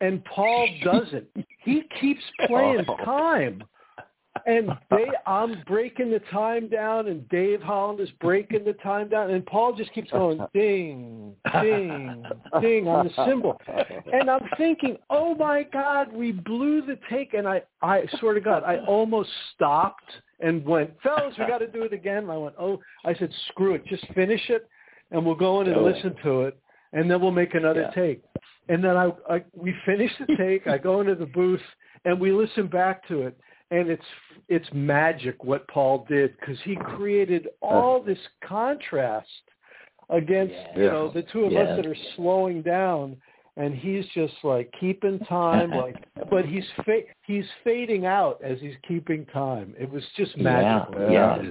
and Paul doesn't. He keeps playing Oh. time. And they I'm breaking the time down and Dave Holland is breaking the time down and Paul just keeps going ding, ding, ding on the cymbal. And I'm thinking, oh my God, we blew the take and I, I swear to God, I almost stopped and went, fellas, we gotta do it again. And I went, Oh I said, screw it, just finish it and we'll go in and Do it. listen to it, and then we'll make another Yeah. take. And then I, I we finish the take. I go into the booth and we listen back to it, and it's it's magic what Paul did because he created all this contrast against you know the two of Yeah. us that are slowing down. And he's just like keeping time, like, but he's fa- he's fading out as he's keeping time. It was just magical. Yeah.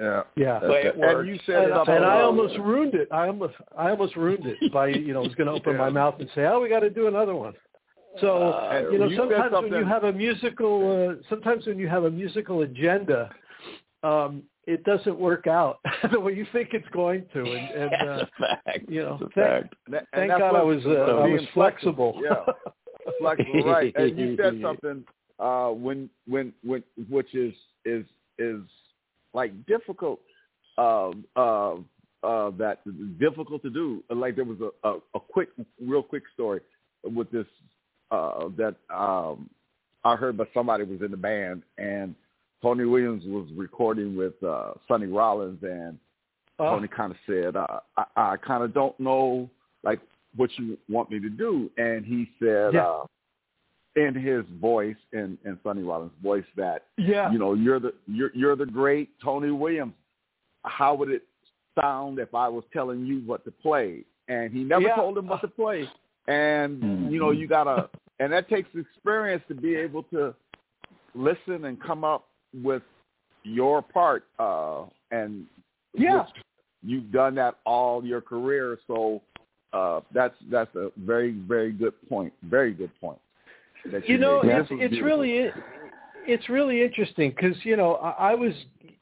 yeah yeah. The way and you said And, something and I almost ruined it. I almost, I almost ruined it by, you know, I was going to open my mouth and say, "Oh, we got to do another one." So, Uh, you know, you sometimes when you have a musical, uh, sometimes when you have a musical agenda, um, it doesn't work out the way you think it's going to. And, and uh, That's a fact. you know, thank, fact. Thank that's God I was, uh, I was flexible. Yeah, flexible, right? And you said something uh, when, when, when, which is is is like difficult. Uh, uh, uh, that difficult to do. Like there was a, a, a quick, real quick story with this uh, that um, I heard, but somebody was in the band and Tony Williams was recording with uh, Sonny Rollins and Oh, Tony kind of said, uh, I, I kind of don't know like what you want me to do, and he said Yeah. uh, in his voice, in in Sonny Rollins' voice, that yeah, you know you're the you're you're the great Tony Williams. How would it sound if I was telling you what to play? And he never Yeah. told him what to play. And Mhm. you know you gotta, and that takes experience to be able to listen and come up with your part. Uh, and Yeah. you've done that all your career, so uh, that's that's a very very good point. Very good point. that you know, made. it's it's beautiful. really it's really interesting because you know I, I was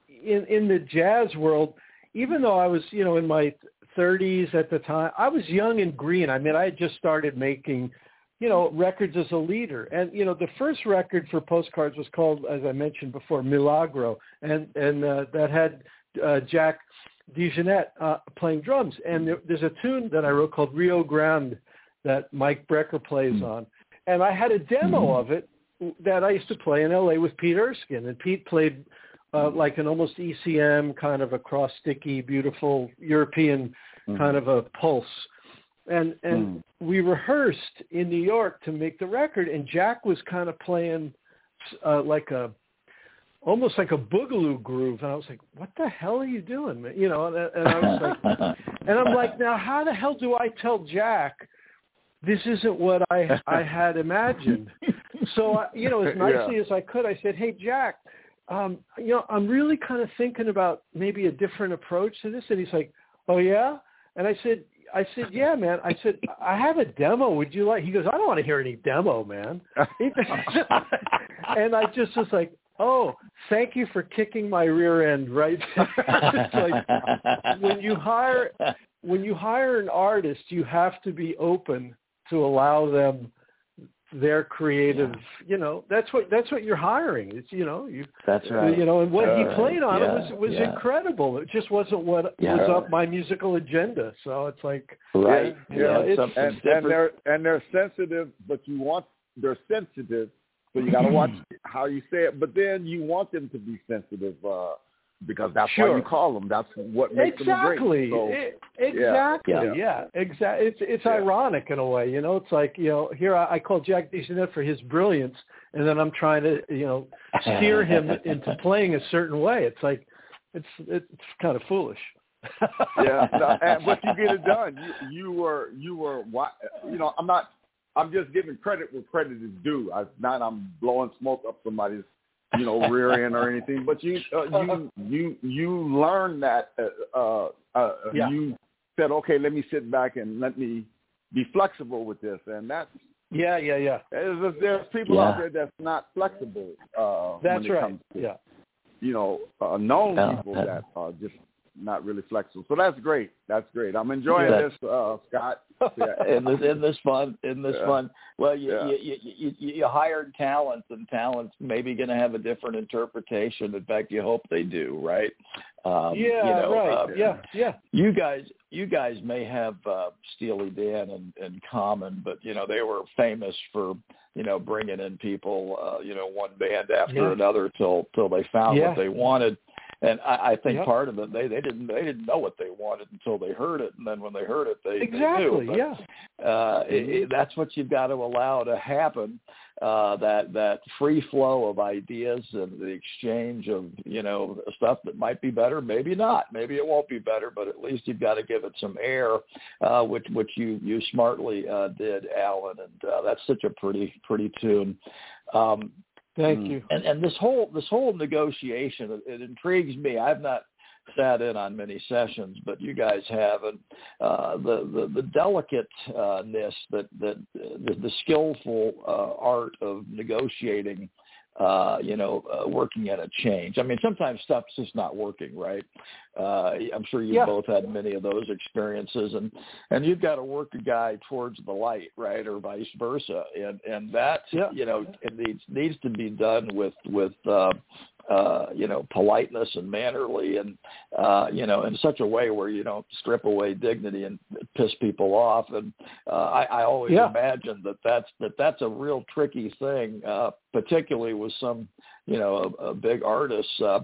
in in the jazz world. even though I was, you know, in my 30s at the time, I was young and green. I mean, I had just started making, you know, records as a leader. And you know, the first record for Postcards was called, as I mentioned before, Milagro, and and uh, that had uh, Jack DeJohnette uh, playing drums. And there, there's a tune that I wrote called Rio Grande that Mike Brecker plays mm-hmm. on. And I had a demo mm-hmm. of it that I used to play in LA with Pete Erskine. And Pete played uh, like an almost ECM kind of a cross sticky, beautiful European mm. kind of a pulse. And and mm. we rehearsed in New York to make the record, and Jack was kind of playing uh, like a almost like a boogaloo groove, and I was like, "What the hell are you doing, man?" You know, and, and I was like, and I'm like, now how the hell do I tell Jack this isn't what I I had imagined? so I, you know, as nicely yeah. as I could, I said, "Hey, Jack." Um, you know, I'm really kind of thinking about maybe a different approach to this. And he's like, oh yeah? And I said, I said, yeah, man. I said, I have a demo. Would you like? He goes, I don't want to hear any demo, man. and I just was like, oh, thank you for kicking my rear end right there. like when you hire when you hire an artist, you have to be open to allow them their creative yeah. you know that's what that's what you're hiring. It's you know you that's right. you know and what uh, he played on yeah, it was was yeah. incredible. It just wasn't what was up my musical agenda. So it's like right. yeah, you know, it's, and, and they're and they're sensitive but you want they're sensitive so you got to watch how you say it. But then you want them to be sensitive uh because that's sure. why you call them. That's what makes exactly. them great. So, it, exactly. Yeah. yeah. Exactly. It's it's yeah. ironic in a way. You know, it's like you know here I, I call Jack DeJohnette for his brilliance, and then I'm trying to you know steer him into playing a certain way. It's like it's it's kind of foolish. yeah, no, and, but you get it done. You, you were you were you know I'm not I'm just giving credit where credit is due. I not I'm blowing smoke up somebody's you know, rear end or anything. But you uh, you you you learn that uh, uh, uh, yeah. you said, okay, let me sit back and let me be flexible with this, and that's yeah, yeah, yeah. There's, there's people yeah. out there that's not flexible. Uh, that's when it right. Comes to, yeah. You know, uh, known people that are just not really flexible. So that's great. That's great. I'm enjoying yeah. this, uh, Scott. Yeah. in this in this fun in this yeah. fun. Well, you, yeah. you, you you you hired talents, and talents maybe going to have a different interpretation. In fact, you hope they do, right? Um, yeah, you know, right. Uh, yeah, yeah. You guys, you guys may have uh, Steely Dan in, in common, but you know they were famous for you know bringing in people, uh, you know, one band after yeah. another till till they found what they wanted and I, I think yep. part of it they they didn't they didn't know what they wanted until they heard it, and then when they heard it, they exactly they knew. But, yeah. Uh, it, it, that's what you've got to allow to happen. Uh, that that free flow of ideas and the exchange of you know stuff that might be better, maybe not, maybe it won't be better, but at least you've got to give it some air, uh, which which you you smartly uh, did, Alan, and uh, that's such a pretty pretty tune. Um, Thank mm. you. And and this whole this whole negotiation it, it intrigues me. I've not sat in on many sessions, but you guys have, and uh, the the, the delicateness that that the, the skillful uh, art of negotiating uh, you know, uh, working at a change. I mean, sometimes stuff's just not working, right? Uh, I'm sure you yeah. both had many of those experiences, and and you've got to work a guy towards the light, right, or vice versa, and and that yeah. you know it needs needs to be done with with uh, uh, you know, politeness and mannerly and, uh, you know, in such a way where you don't strip away dignity and piss people off. And uh, I, I always yeah. imagine that that's, that that's a real tricky thing, uh, particularly with some, you know, a, a big artist. Uh,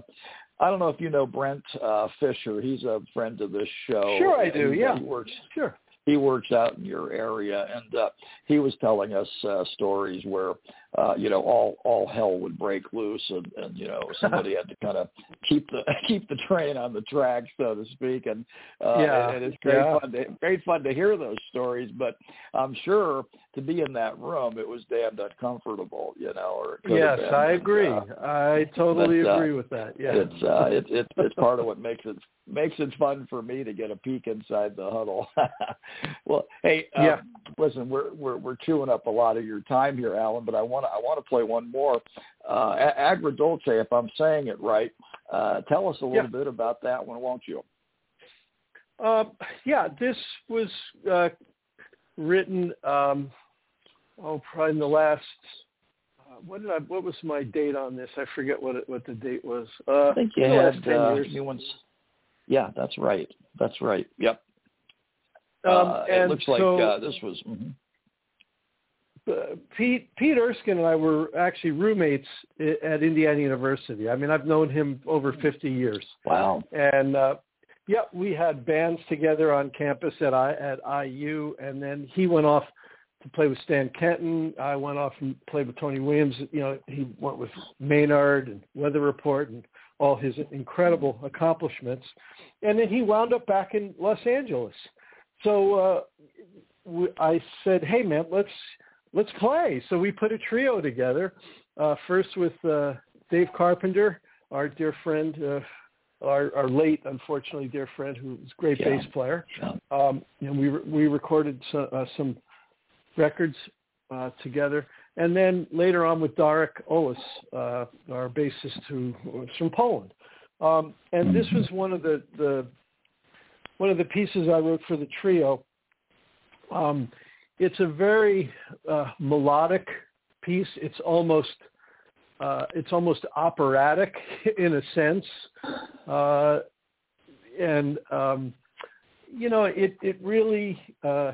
I don't know if you know Brent uh, Fisher. He's a friend of this show. Sure, I do. He, yeah, he works. Sure he works out in your area and uh he was telling us uh stories where uh you know all all hell would break loose and and you know somebody had to kind of keep the keep the train on the track so to speak and uh yeah. and, and it's great yeah. fun to great fun to hear those stories but i'm sure to be in that room it was damned uncomfortable you know or yes i agree uh, i totally but, uh, agree with that yeah it's uh it, it it's part of what makes it makes it fun for me to get a peek inside the huddle well, hey, um, yeah. listen, we're we're we're chewing up a lot of your time here, Alan, but I want to I want to play one more. Uh, Agrodolce, if I'm saying it right, uh, tell us a little yeah. bit about that one, won't you? Uh, yeah, this was uh, written. Um, oh, probably in the last. Uh, what did I? What was my date on this? I forget what it, what the date was. Uh, I think you had uh, new ones. Yeah, that's right. That's right. Yep. Um, uh, it looks like so, uh, this was. Mm-hmm. Uh, Pete Pete Erskine and I were actually roommates at Indiana University. I mean, I've known him over 50 years. Wow. And uh, yeah, we had bands together on campus at I, at IU, and then he went off to play with Stan Kenton. I went off and played with Tony Williams. You know, he went with Maynard and Weather Report and all his incredible accomplishments. And then he wound up back in Los Angeles. So uh, I said, "Hey, man, let's let's play." So we put a trio together. Uh, first with uh, Dave Carpenter, our dear friend, uh, our, our late, unfortunately, dear friend, who was a great yeah. bass player. Um, and we we recorded some, uh, some records uh, together. And then later on with Darek Oles, uh, our bassist who was from Poland. Um, and this was one of the, the one of the pieces I wrote for the trio. Um, it's a very uh, melodic piece. It's almost uh, it's almost operatic in a sense, uh, and um, you know it it really uh,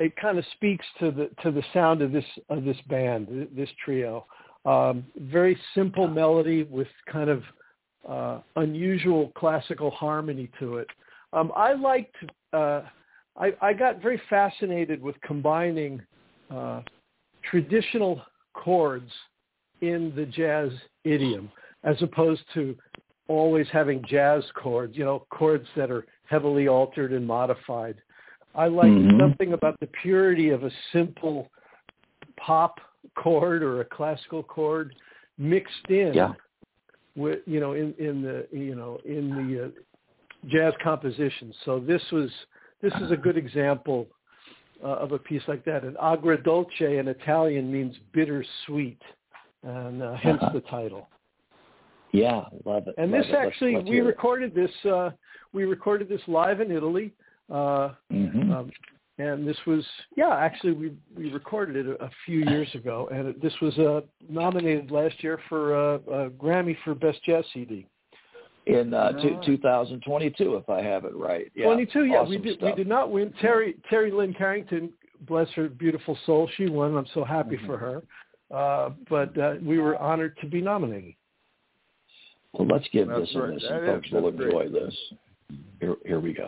it kind of speaks to the to the sound of this of this band, this trio. Um, very simple melody with kind of uh, unusual classical harmony to it. Um, I liked. I, I got very fascinated with combining uh, traditional chords in the jazz idiom, as opposed to always having jazz chords. You know, chords that are heavily altered and modified. I like Mhm. something about the purity of a simple pop chord or a classical chord mixed in Yeah. with you know in in the you know in the uh, jazz composition. So this was this is a good example uh, of a piece like that. And agrodolce in Italian means bittersweet, and uh, hence Uh-huh. the title. Yeah, love it. And love this it. Let's- actually, let's we hear it. recorded this. Uh, we recorded this live in Italy, uh, Mhm. um, and this was yeah. Actually, we we recorded it a, a few years ago, and it, this was uh, nominated last year for uh, a Grammy for Best Jazz CD. In uh, two, Right. 2022, if I have it right. Yeah. 22, yeah, we did. stuff. We did not win. Terri Terri Lyne Carrington, bless her beautiful soul, she won. I'm so happy Mm-hmm. for her. Uh, but uh, we were honored to be nominated. Well, let's give That's this a right. listen, That is- folks. We'll that's great. enjoy this. Here, here we go.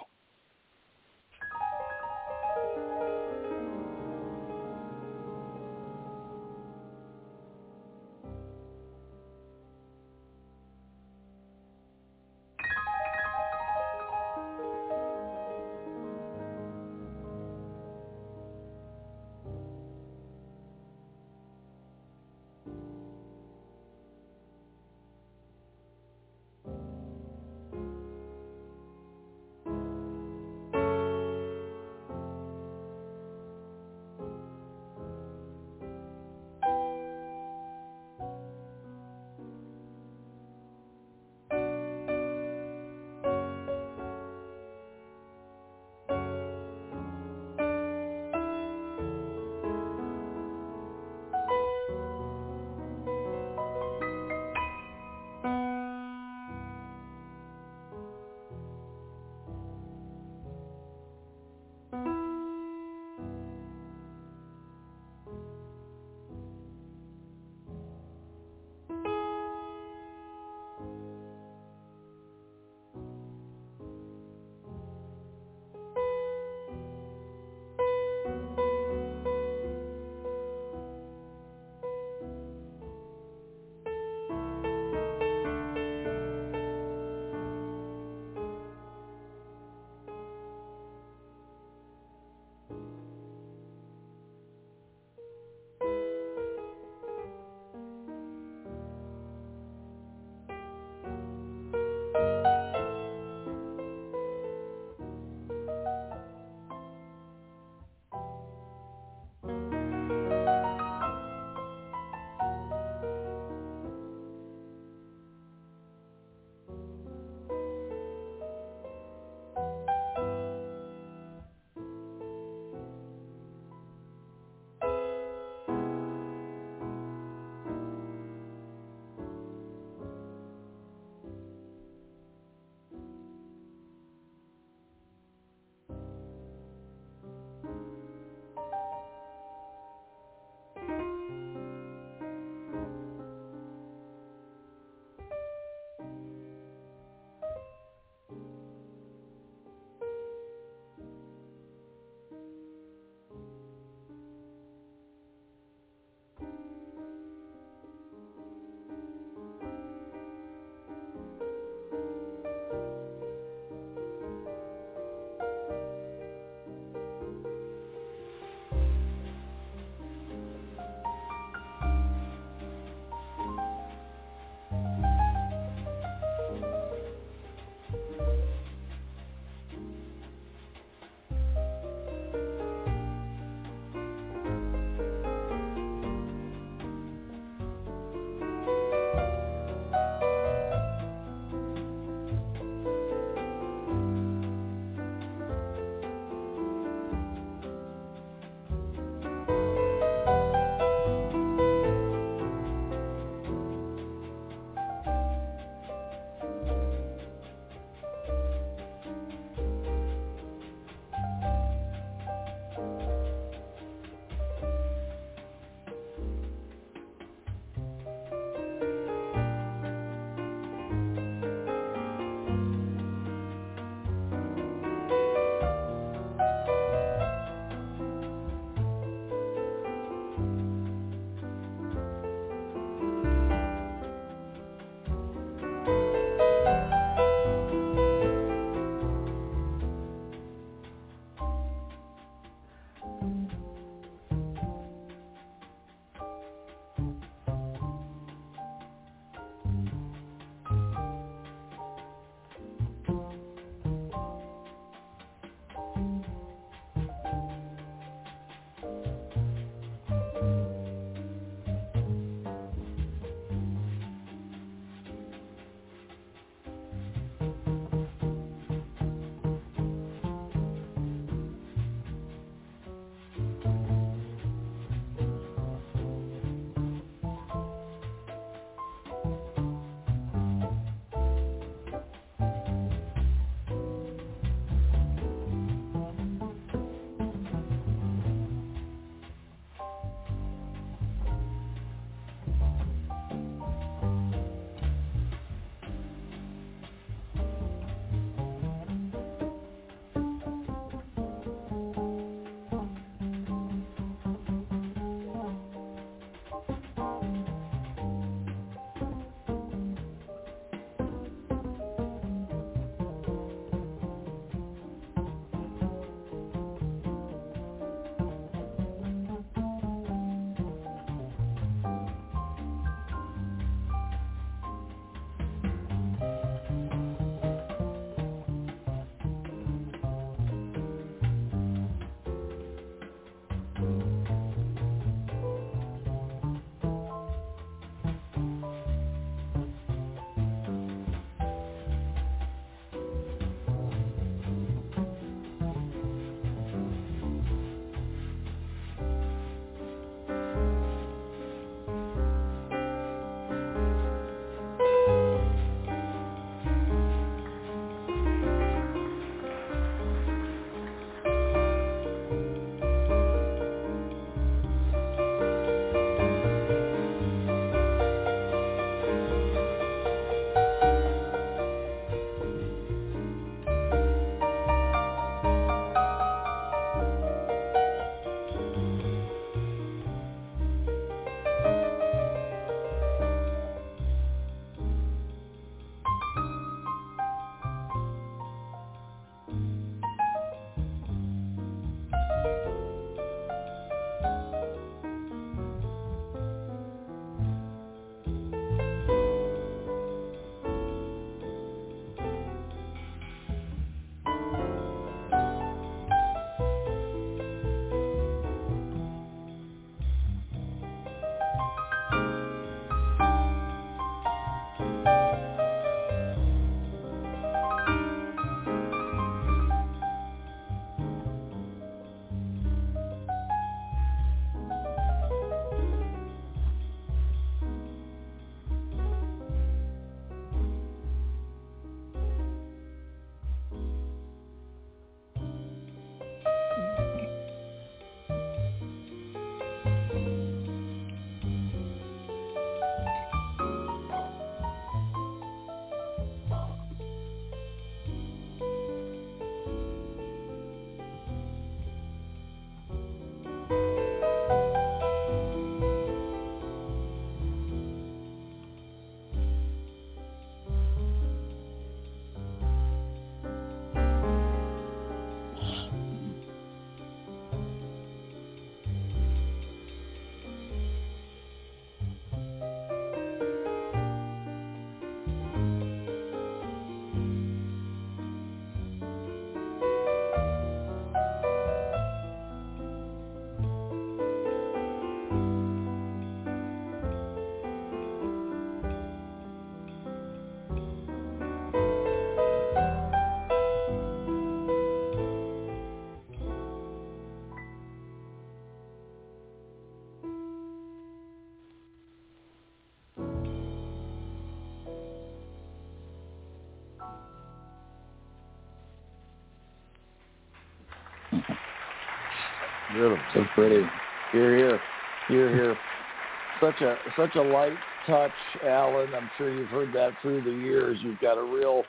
Beautiful. So pretty. You're Here, You're here. Such a such a light touch, Alan. I'm sure you've heard that through the years. You've got a real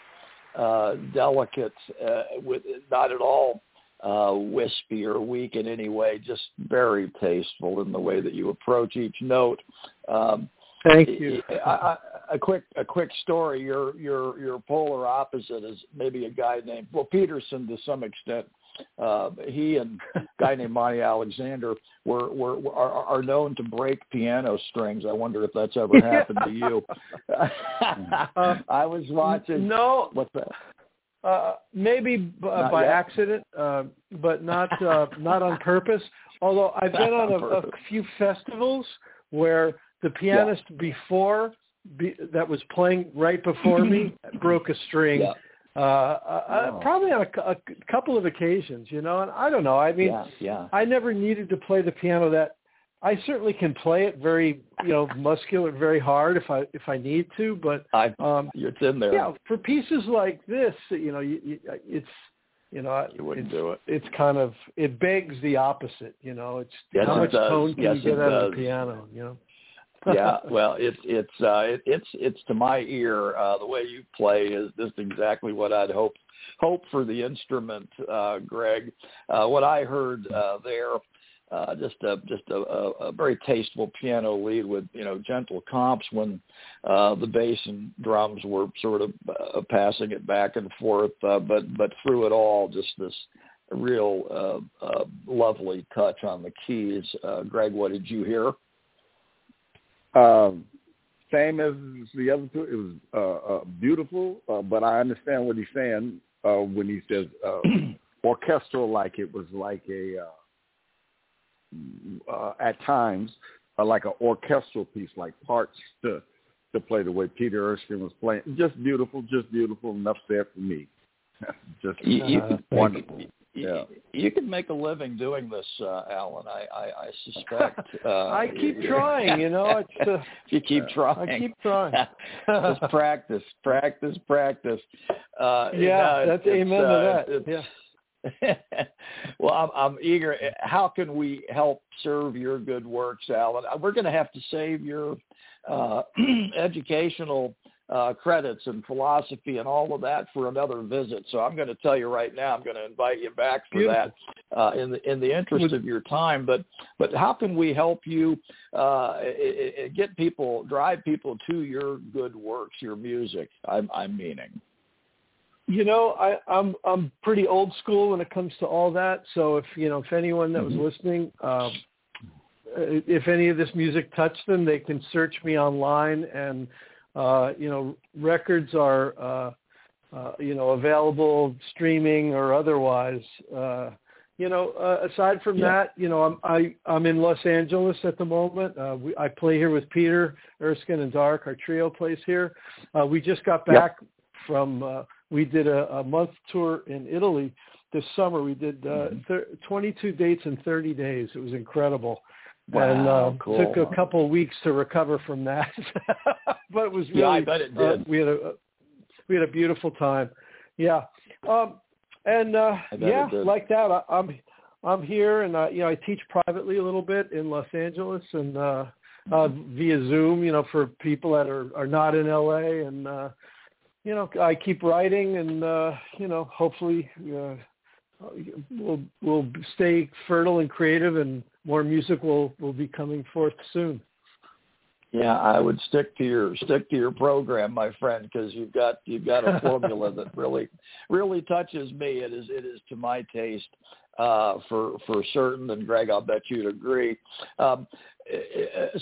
uh, delicate, uh, with not at all uh, wispy or weak in any way. Just very tasteful in the way that you approach each note. Um, Thank you. I, I, a quick a quick story. Your your your polar opposite is maybe a guy named well Peterson to some extent uh, he and a guy named Monty Alexander were, were, were are, are known to break piano strings. I wonder if that's ever happened to you. uh, I was watching. No, what's that? Uh, maybe b- uh, by yet. accident, uh, but not uh, not on purpose. Although I've been on a, a few festivals where the pianist before be, that was playing right before me broke a string. Yeah. Uh, uh, Oh. probably on a, a couple of occasions, you know, and I don't know. I mean, yeah, yeah. I never needed to play the piano that I certainly can play it very, you know, muscular, very hard if I if I need to, but I, um it's in there. yeah, for pieces like this, you know, you, you, it's you know, You wouldn't it's, do it. It's kind of it begs the opposite, you know. It's Yes, how it much does. tone can Yes, you get out of the piano, you know? Yeah, well, it's it's uh, it, it's it's to my ear. Uh, the way you play is just exactly what I'd hope hope for the instrument, uh, Greg. Uh, what I heard uh, there, uh, just a just a, a, a very tasteful piano lead with you know gentle comps when uh, the bass and drums were sort of uh, passing it back and forth, uh, but but through it all, just this real uh, uh, lovely touch on the keys. Uh, Greg, what did you hear? Um, same as the other two. It was uh, uh, beautiful, uh, but I understand what he's saying uh, when he says uh, orchestral. Like it was like a uh, uh, at times uh, like an orchestral piece, like parts to to play the way Peter Erskine was playing. Just beautiful, just beautiful. Enough said for me. just You, you, Uh, wonderful. You, Yeah. you could make a living doing this, uh, Alan. I, I, I suspect. Uh, I keep trying, you know. It's uh, you keep trying. I keep trying. Just practice, practice, practice. Uh, yeah, that's it's, amen uh, to that. Yeah. well, I'm, I'm eager. How can we help serve your good works, Alan? We're going to have to save your uh, educational uh, credits and philosophy and all of that for another visit. So I'm going to tell you right now, I'm going to invite you back for Beautiful. that uh, in the in the interest of your time. But but how can we help you uh, i- i- get people, drive people to your good works, your music? I'm, I'm meaning. You know, I, I'm I'm pretty old school when it comes to all that. So if you know, if anyone that was Mhm. listening, um, uh, if any of this music touched them, they can search me online, and uh, you know, records are uh, uh, you know available streaming or otherwise. Uh, you know, uh, aside from Yeah. that, you know, I'm I, I'm in Los Angeles at the moment. Uh, we, I play here with Peter Erskine and Darek. Our trio plays here. Uh, we just got back from. Uh, we did a, a month tour in Italy this summer. We did uh, Mm-hmm. thir- 22 dates in 30 days. It was incredible. Wow, and uh, cool. took a couple of weeks to recover from that, but it was really. Yeah, I bet it uh, did. we had a we had a beautiful time. Yeah, um, and uh, yeah, like that. I, I'm I'm here, and uh, you know I teach privately a little bit in Los Angeles, and uh, uh, via Zoom. You know, for people that are are not in LA, and uh, you know I keep writing, and uh, you know hopefully. Uh, We'll we'll stay fertile and creative, and more music will will be coming forth soon. Yeah, I would stick to your stick to your program, my friend, because you've got you've got a formula that really really touches me. It is it is to my taste uh, for for certain, and Greg, I'll bet you'd agree. Um,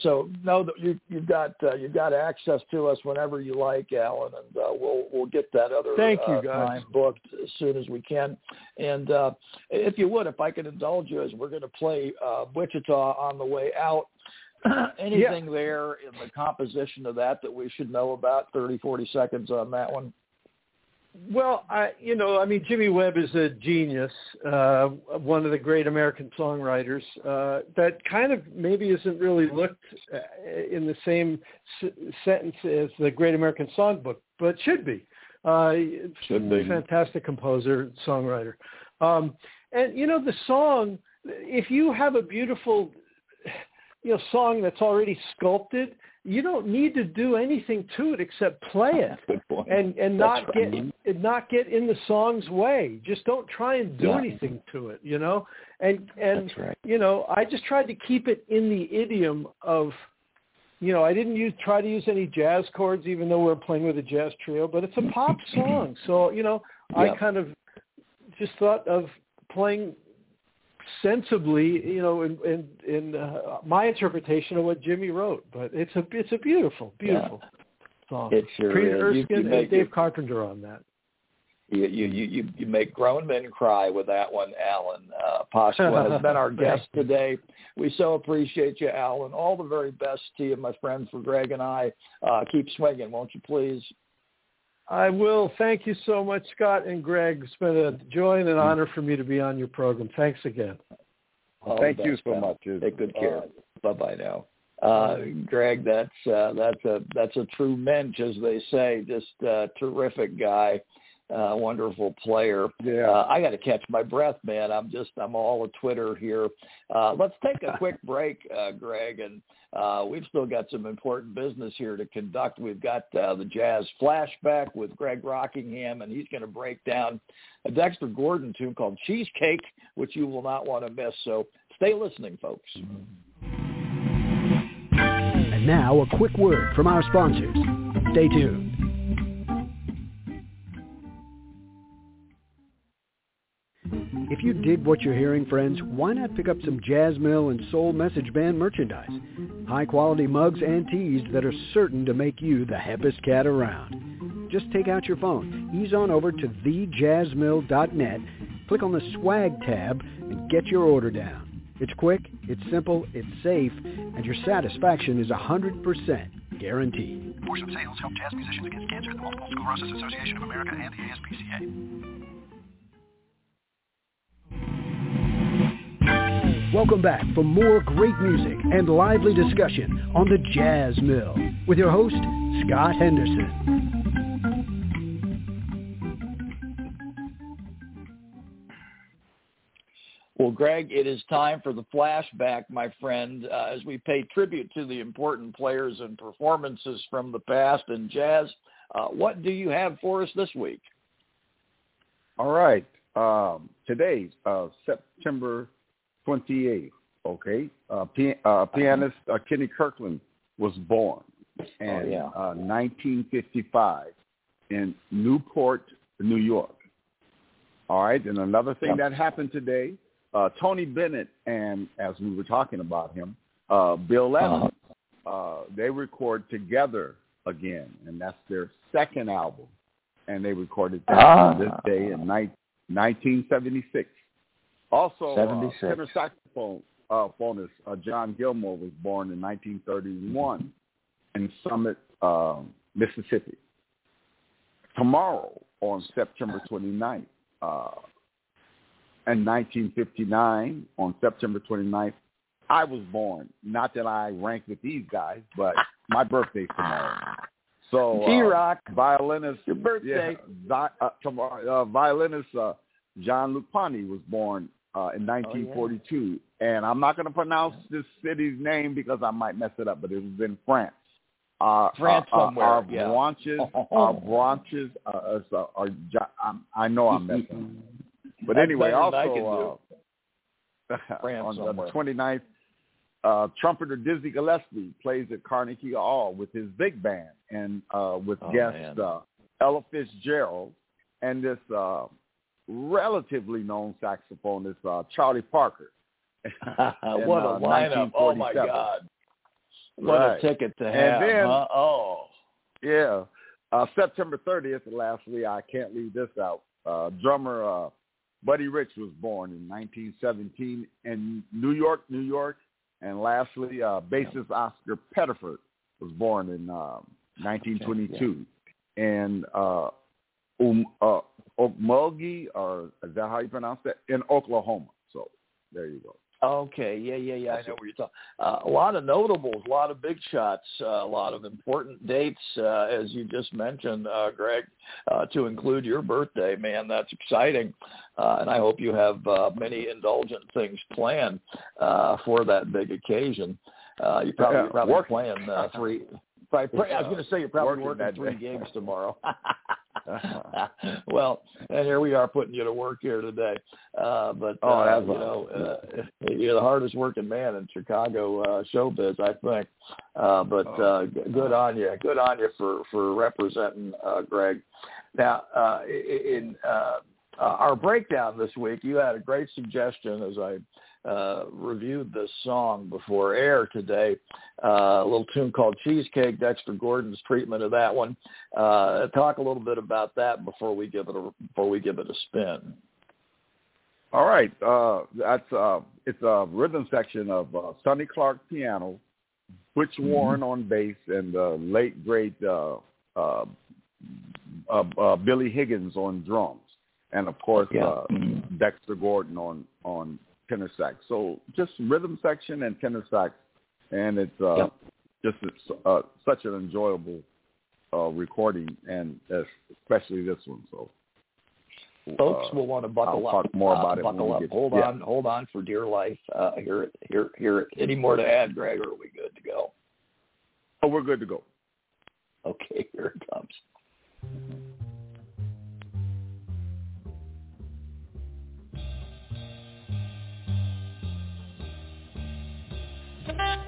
so know that you you've got uh, you've got access to us whenever you like, Alan, and uh, we'll we'll get that other Thank you, uh, guys. booked as soon as we can. And uh, if you would, if I could indulge you, as we're going to play uh, Wichita on the way out. Anything there in the composition of that that we should know about? 30, 40 seconds on that one. Well, I you know I mean Jimmy Webb is a genius, uh, one of the great American songwriters uh, that kind of maybe isn't really looked uh, in the same s- sentence as the Great American Songbook, but should be. Uh, Should be. fantastic composer, songwriter, um, and you know the song. If you have a beautiful, you know, song that's already sculpted, you don't need to do anything to it except play it and and That's not right. get and not get in the song's way. Just don't try and do Yeah. anything to it, you know. And and right. you know, I just tried to keep it in the idiom of, you know, I didn't use try to use any jazz chords, even though we're playing with a jazz trio. But it's a pop song, so you know, Yeah. I kind of just thought of playing sensibly, you know, in in, in uh, my interpretation of what Jimmy wrote. But it's a it's a beautiful, beautiful song. It sure Peter is. You- you make and Dave it- Carpenter on that. You you you you make grown men cry with that one, Alan. Uh, Pasqua has been our guest today. We so appreciate you, Alan. All the very best to you, my friend. For Greg and I, uh, keep swinging, won't you, please? I will. Thank you so much, Scott and Greg. It's been a joy and an honor for me to be on your program. Thanks again. All Thank you so much. Take good care. Right. Bye bye now. Uh, Greg, that's uh, that's a that's a true mensch, as they say. Just a terrific guy, uh, wonderful player. Yeah, uh, I got to catch my breath, man. I'm just I'm all a Twitter here. Uh, let's take a quick break, uh, Greg, and uh, we've still got some important business here to conduct. We've got uh, the Jazz flashback with Greg Rockingham, and he's going to break down a Dexter Gordon tune called Cheesecake, which you will not want to miss. So stay listening, folks. And now a quick word from our sponsors. Stay tuned. If you dig what you're hearing, friends, why not pick up some Jazzmill and Soul Message Band merchandise? High-quality mugs and tees that are certain to make you the hippest cat around. Just take out your phone, ease on over to thejazzmill.net, click on the swag tab, and get your order down. It's quick, it's simple, it's safe, and your satisfaction is 100% guaranteed. Force of Sales help jazz musicians against cancer, the Multiple Sclerosis Association of America, and the ASPCA. Welcome back for more great music and lively discussion on the Jazz Mill with your host, Scott Henderson. Well, Greg, it is time for the flashback, my friend, uh, as we pay tribute to the important players and performances from the past in jazz. Uh, what do you have for us this week? All right. Um, today, uh, September 28th, okay, uh, p- uh, pianist uh, Kenny Kirkland was born in oh, yeah. uh, 1955 in Newport, New York. All right, and another thing that happened today, uh, Tony Bennett and, as we were talking about him, uh, Bill Evans, uh-huh. uh, they record together again, and that's their second album, and they recorded that ah. this day in ni- 1976. Also, uh, tenor saxophone uh, phonist uh, John Gilmore was born in 1931 in Summit, uh, Mississippi. Tomorrow, on September 29th, uh, in 1959, on September 29th, I was born. Not that I rank with these guys, but my birthday's tomorrow. So, T-Rock, uh, violinist, your birthday. Yeah, uh, tomorrow, uh, violinist uh, Jean-Luc Ponty was born uh, in 1942. Oh, yeah. And I'm not going to pronounce this city's name because I might mess it up, but it was in France. Uh, France uh, somewhere. Our yeah. branches, our branches are, are, are, are I know I'm messing up. But anyway, also uh, on somewhere. the 29th, uh, trumpeter Dizzy Gillespie plays at Carnegie Hall with his big band and uh, with oh, guest uh, Ella Fitzgerald and this uh, relatively known saxophonist uh, Charlie Parker. what a lineup! Oh my God! What right. a ticket to have! And then, huh? oh, yeah, uh, September 30th. Lastly, I can't leave this out. Uh, drummer uh, Buddy Rich was born in 1917 in New York, New York. And lastly, uh, bassist Oscar Pettiford was born in um, 1922. Okay, yeah. And uh, um, uh, Okmulgee, or is that how you pronounce that? In Oklahoma. So there you go. Okay, yeah, yeah, yeah. I know where you're talking. Uh, a lot of notables, a lot of big shots, uh, a lot of important dates, uh, as you just mentioned, uh, Greg, uh, to include your birthday. Man, that's exciting, uh, and I hope you have uh, many indulgent things planned uh, for that big occasion. Uh, you probably yeah, probably working. playing uh, three. Probably, I was going to say you're probably working, working three games tomorrow. well, and here we are putting you to work here today. Uh, but oh, uh, you know, uh, you're the hardest working man in Chicago uh, showbiz, I think. Uh, but uh, good on you. Good on you for for representing uh, Greg. Now, uh, in uh, uh, our breakdown this week, you had a great suggestion as I uh, reviewed this song before air today. Uh, a little tune called Cheesecake, Dexter Gordon's treatment of that one. Uh, talk a little bit about that before we give it a before we give it a spin. All right, uh, that's uh, it's a rhythm section of uh, Sonny Clark piano, Butch mm-hmm. Warren on bass, and the late great uh, uh, uh, uh, Billy Higgins on drums, and of course yeah. uh, Dexter Gordon on on tenor sax. So just rhythm section and tenor sax, and it's uh, yep. just uh, such an enjoyable uh, recording, and especially this one. So folks uh, will want to buckle I'll up. Talk more about uh, it. Buckle up. Get, hold yeah. on. Hold on for dear life. Uh. Hear hear it. Any more to add, Greg? Or are we good to go? Oh, we're good to go. Okay, here it comes.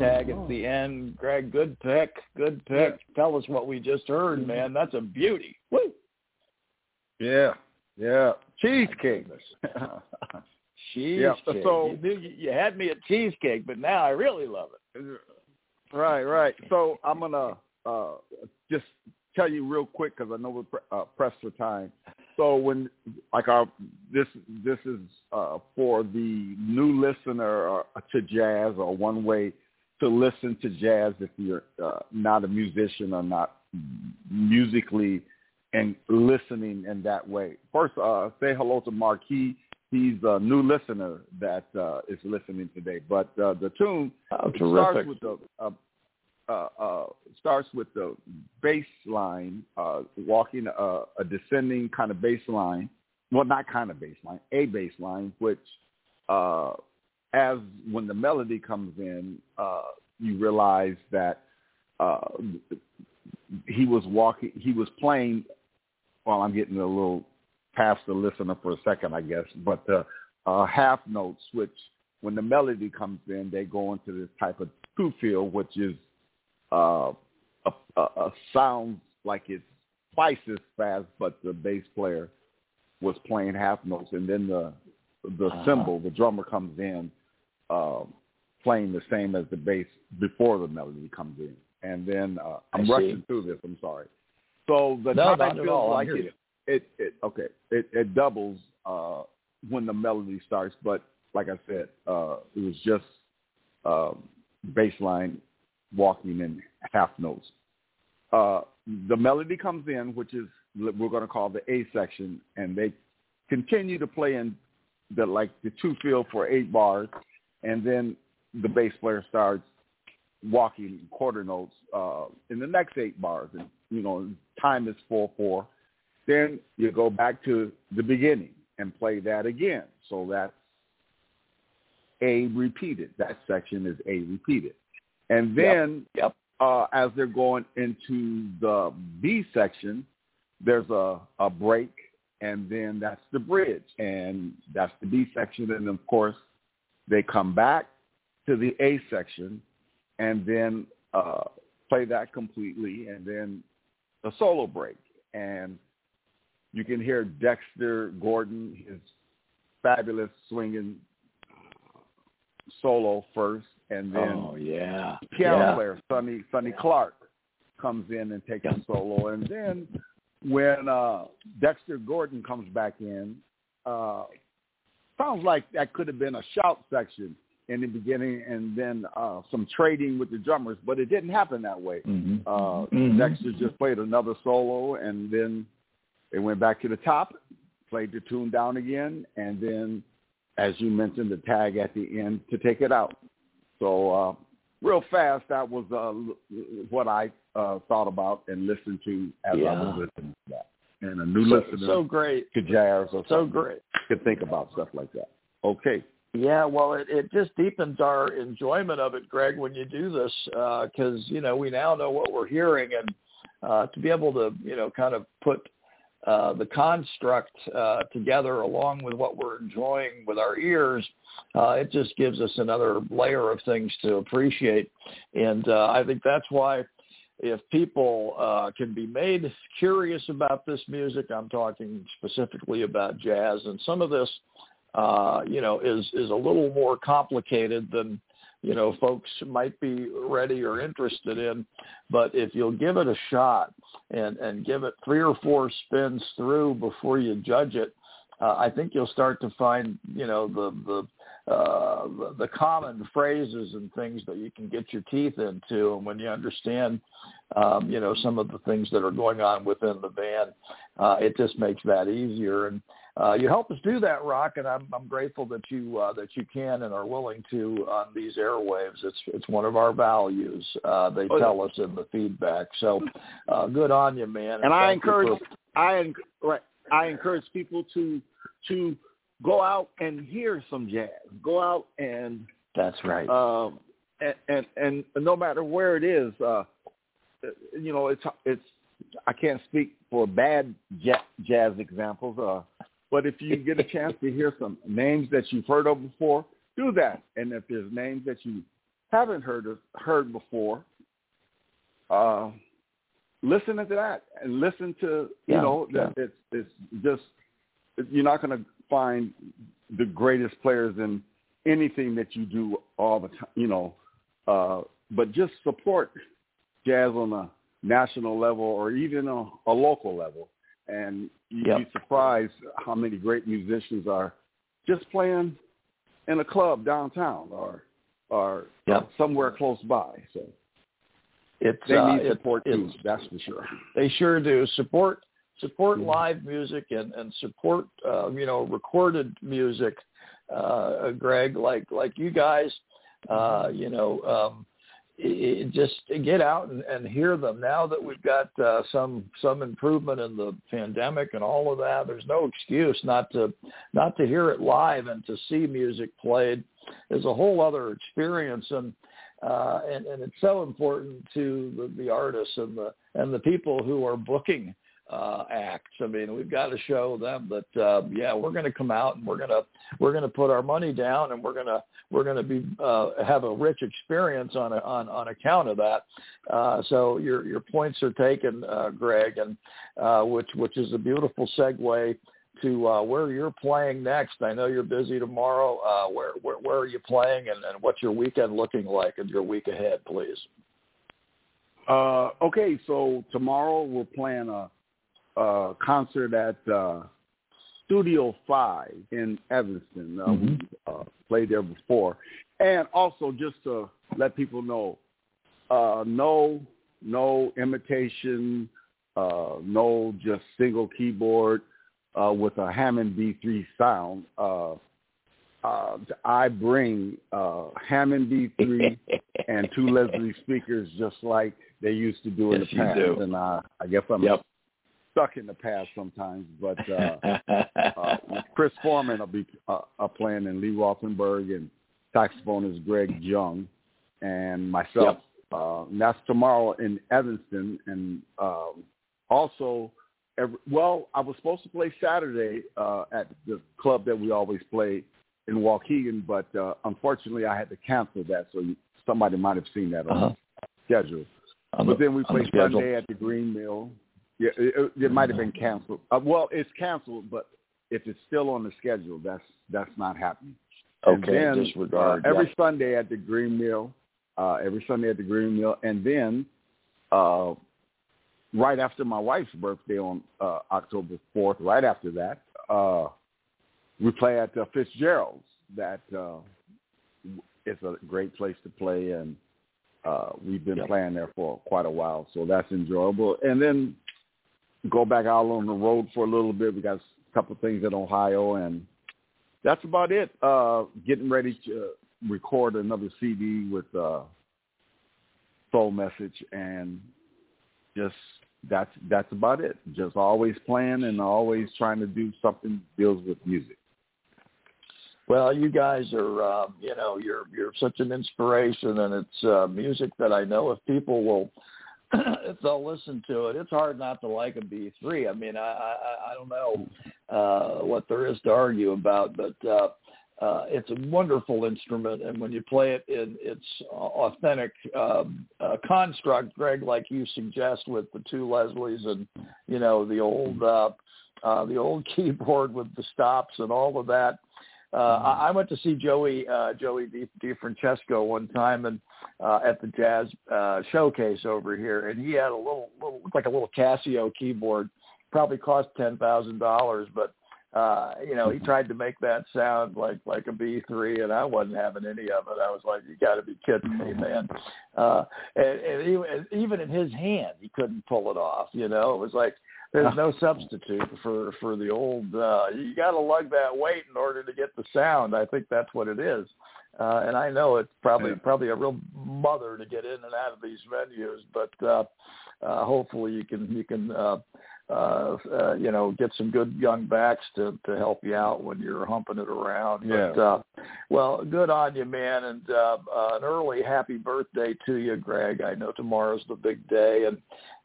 tag at the end. Greg, good pick. Good pick. Tell us what we just heard, man. That's a beauty. Woo! Yeah. Yeah. Cheesecake. cheesecake. Yeah, so- you, you had me at cheesecake, but now I really love it. Right, right. So I'm gonna uh, just tell you real quick because I know we're pre- uh, pressed for time. So when like our this this is uh, for the new listener uh, to jazz or one way to listen to jazz if you're uh, not a musician or not musically and listening in that way. First, uh, say hello to Marquis. He's a new listener that uh, is listening today. But uh, the tune Oh, starts with the uh, uh, uh, starts with the bass line, uh, walking a, a descending kind of bass line. Well, not kind of bass line, a bass line, which uh, as when the melody comes in, uh, you realize that uh, he was walking, he was playing. Well, I'm getting a little past the listener for a second, I guess, but the uh, half notes, which when the melody comes in, they go into this type of two feel, which is uh, a, a, a sound like it's twice as fast, but the bass player was playing half notes, and then the the Uh-huh. cymbal, the drummer comes in, uh, playing the same as the bass before the melody comes in, and then uh, I'm rushing through this. I'm sorry. So the No, time feels all. Like it, it, it okay. It, it doubles uh, when the melody starts, but like I said, uh, it was just um, bass line walking in half notes. Uh, the melody comes in, which is we're going to call the A section, and they continue to play in the like the two feel for eight bars, and then the bass player starts walking quarter notes uh, in the next eight bars, and you know time is four four. Then you go back to the beginning and play that again. So that's A repeated. That section is A repeated. And then Yep. uh, as they're going into the B section, there's a, a break, and then that's the bridge, and that's the B section. And of course, they come back to the A section, and then uh, play that completely, and then a solo break. And you can hear Dexter Gordon, his fabulous swinging solo first, and then oh yeah. piano yeah. player Sonny Sonny Clark comes in and takes a solo, and then when uh, Dexter Gordon comes back in, uh, sounds like that could have been a shout section in the beginning, and then uh, some trading with the drummers, but it didn't happen that way. Mhm. Uh, Mhm. Dexter just played another solo, and then they went back to the top, played the tune down again, and then, as you mentioned, the tag at the end to take it out. So uh, real fast, that was uh, what I uh, thought about and listened to as Yeah. I was listening to that. And a new so, listener so great. to jazz or So great. could think about stuff like that. Okay. Yeah, well, it, it just deepens our enjoyment of it, Greg, when you do this, because you know we now know what we're hearing, and uh, to be able to you know kind of put uh, the construct uh, together along with what we're enjoying with our ears, uh, it just gives us another layer of things to appreciate, and uh, I think that's why. If people uh, can be made curious about this music, I'm talking specifically about jazz, and some of this uh, you know, is is a little more complicated than you know folks might be ready or interested in. But if you'll give it a shot and and give it three or four spins through before you judge it, uh, I think you'll start to find you know the the uh, the- the common phrases and things that you can get your teeth into, and when you understand, um, you know, some of the things that are going on within the band, uh, it just makes that easier. And uh, you help us do that, Rock, and I'm, I'm grateful that you uh, that you can and are willing to on these airwaves. It's it's one of our values. Uh, they Oh, yeah. tell us in the feedback. So uh, good on you, man. And I encourage for- I right, I encourage people to to go out and hear some jazz. Go out and that's right. um, and, and and no matter where it is, uh, you know, it's it's. I can't speak for bad jazz examples, uh, but if you get a chance to hear some names that you've heard of before, do that. And if there's names that you haven't heard of, heard before, uh, listen to that and listen to you Yeah, know that it's it's just you're not going to find the greatest players in anything that you do all the time, you know, uh, but just support jazz on a national level or even a, a local level. And you'd Yep. be surprised how many great musicians are just playing in a club downtown or or Yep. somewhere close by. So it's they uh, need it- support too, it's- that's for sure. They sure do. Support support live music and and support uh, you know recorded music. Uh, Greg, like like you guys, uh, you know, um, i i just get out and, and hear them. Now that we've got uh, some some improvement in the pandemic and all of that, there's no excuse not to not to hear it live and to see music played is a whole other experience and. Uh, and, and it's so important to the, the artists and the and the people who are booking uh, acts. I mean, we've got to show them that uh, yeah, we're going to come out and we're going to we're going to put our money down and we're going to we're going to be uh, have a rich experience on a, on on account of that. Uh, so your your points are taken, uh, Greg, and uh, which which is a beautiful segue to uh, where you're playing next. I know you're busy tomorrow. Uh, where, where where are you playing, and, and what's your weekend looking like, and your week ahead, please? Uh, okay, so tomorrow we're playing a, a concert at uh, Studio Five in Evanston. Uh, Mhm. We uh, played there before, and also just to let people know, uh, no, no imitation, uh, no just single keyboard uh, with a Hammond B3 sound. Uh, uh, I bring uh, Hammond B3 and two Leslie speakers just like they used to do in Yes, the you past. And uh, I guess I'm Yep. Stuck in the past sometimes. But uh, uh, Chris Foreman will be uh, uh, playing, and Lee Rothenberg, and saxophonist Greg Jung, and myself. Uh, and that's tomorrow in Evanston, and um, also. Every, well, I was supposed to play Saturday uh, at the club that we always play in Waukegan, but uh, unfortunately I had to cancel that. So you, somebody might have seen that on Uh-huh. the schedule. On But the- then we on the play. Sunday at the Green Mill. Yeah, it, it, might have been canceled. Uh, well, it's canceled, but if it's still on the schedule, that's that's not happening. And Okay, then, disregard. uh, every yeah. Sunday at the Green Mill, uh, every Sunday at the Green Mill, and then uh, right after my wife's birthday on uh, October fourth, right after that, uh, we play at uh, Fitzgerald's. That uh, it's a great place to play, and uh, we've been Yep. playing there for quite a while, so that's enjoyable. And then go back out on the road for a little bit. We got a couple of things in Ohio, and that's about it. Uh, getting ready to record another CD with uh, Soul Message, and just that's that's about it. Just always playing and always trying to do something that deals with music. Well, you guys are, uh, you know, you're you're such an inspiration, and it's uh, music that I know if people will, they'll listen to it, it's hard not to like a B three. I mean, I I, I don't know uh, what there is to argue about, but uh, uh, it's a wonderful instrument, and when you play it in its authentic um, uh, construct, Greg, like you suggest with the two Leslies and you know the old uh, uh, the old keyboard with the stops and all of that uh, mm-hmm. I went to see Joey uh, Joey Di, DeFrancesco one time and uh, at the jazz uh, showcase over here, and he had a little, little looked like a little Casio keyboard, probably cost ten thousand dollars, but uh, you know, he mm-hmm. tried to make that sound like like a B three, and I wasn't having any of it. I was like, "You got to be kidding me, man!" Uh, and, and even even in his hand, he couldn't pull it off. You know, it was like there's no substitute for for the old. Uh, you got to lug that weight in order to get the sound. I think that's what it is. Uh, and I know it's probably yeah. probably a real mother to get in and out of these venues, but uh, uh, hopefully you can you can uh, uh, uh, you know, get some good young backs to to help you out when you're humping it around. Yeah. But, uh, well, good on you, man, and uh, uh, an early happy birthday to you, Greg. I know tomorrow's the big day, and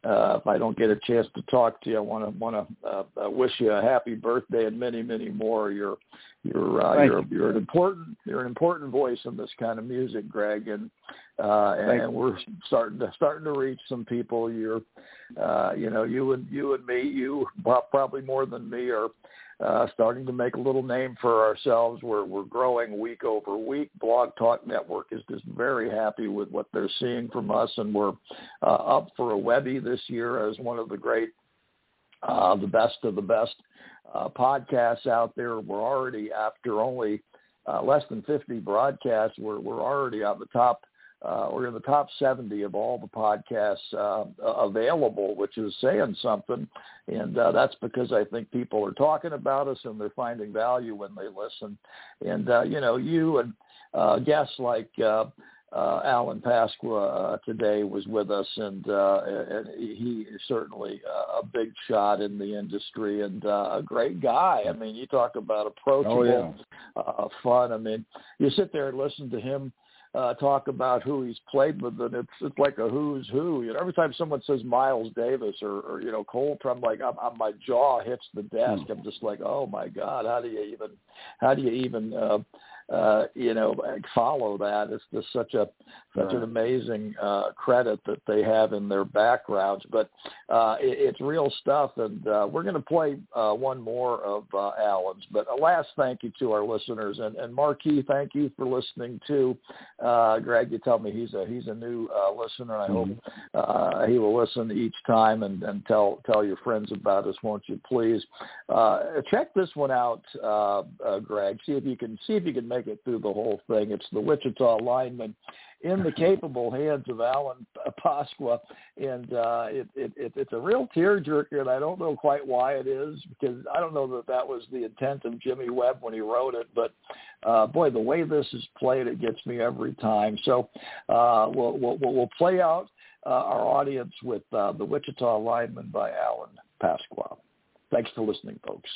uh, if I don't get a chance to talk to you, I want to want to uh, uh, wish you a happy birthday and many many more. You're you're uh, you're you. you're an important you're an important voice in this kind of music, Greg, and uh, and, we're starting to starting to reach some people. You're uh, you know you and you and me, you probably more than me are uh, starting to make a little name for ourselves. We're we're growing week over week. Blog Talk Network is just very happy with what they're seeing from us, and we're uh, up for a Webby this year as one of the great, uh, the best of the best uh, podcasts out there. We're already after only uh, less than 50 broadcasts. We're we're already on the top uh, we're in the top 70 of all the podcasts uh, available, which is saying something. And uh, that's because I think people are talking about us and they're finding value when they listen. And, uh, you know, you and uh, guests like uh, uh, Alan Pasqua uh, today was with us, and, uh, and he is certainly a big shot in the industry and uh, a great guy. I mean, you talk about approachable, oh, yeah. uh, fun. I mean, you sit there and listen to him uh, talk about who he's played with, and it's it's like a who's who. You know, every time someone says Miles Davis or, or you know Cole, I'm like, I'm, I'm, my jaw hits the desk. Hmm. I'm just like, oh my god, how do you even, how do you even uh, uh, you know, follow that. It's just such a such right. an amazing uh, credit that they have in their backgrounds. But uh, it, it's real stuff, and uh, we're going to play uh, one more of uh, Alan's. But a last thank you to our listeners, and, and Marquis, thank you for listening too. Uh, Greg, you tell me he's a he's a new uh, listener. I mm-hmm. hope uh, he will listen each time and, and tell tell your friends about us, won't you please? Uh, check this one out, uh, uh, Greg. See if you can see if you can make it through the whole thing. It's the Wichita lineman in the capable hands of Alan Pasqua, and uh, it, it, it, it's a real tearjerker, and I don't know quite why it is because I don't know that that was the intent of Jimmy Webb when he wrote it, but uh, boy, the way this is played, it gets me every time. So uh, we'll, we'll, we'll play out uh, our audience with uh, the Wichita lineman by Alan Pasqua. Thanks for listening, folks.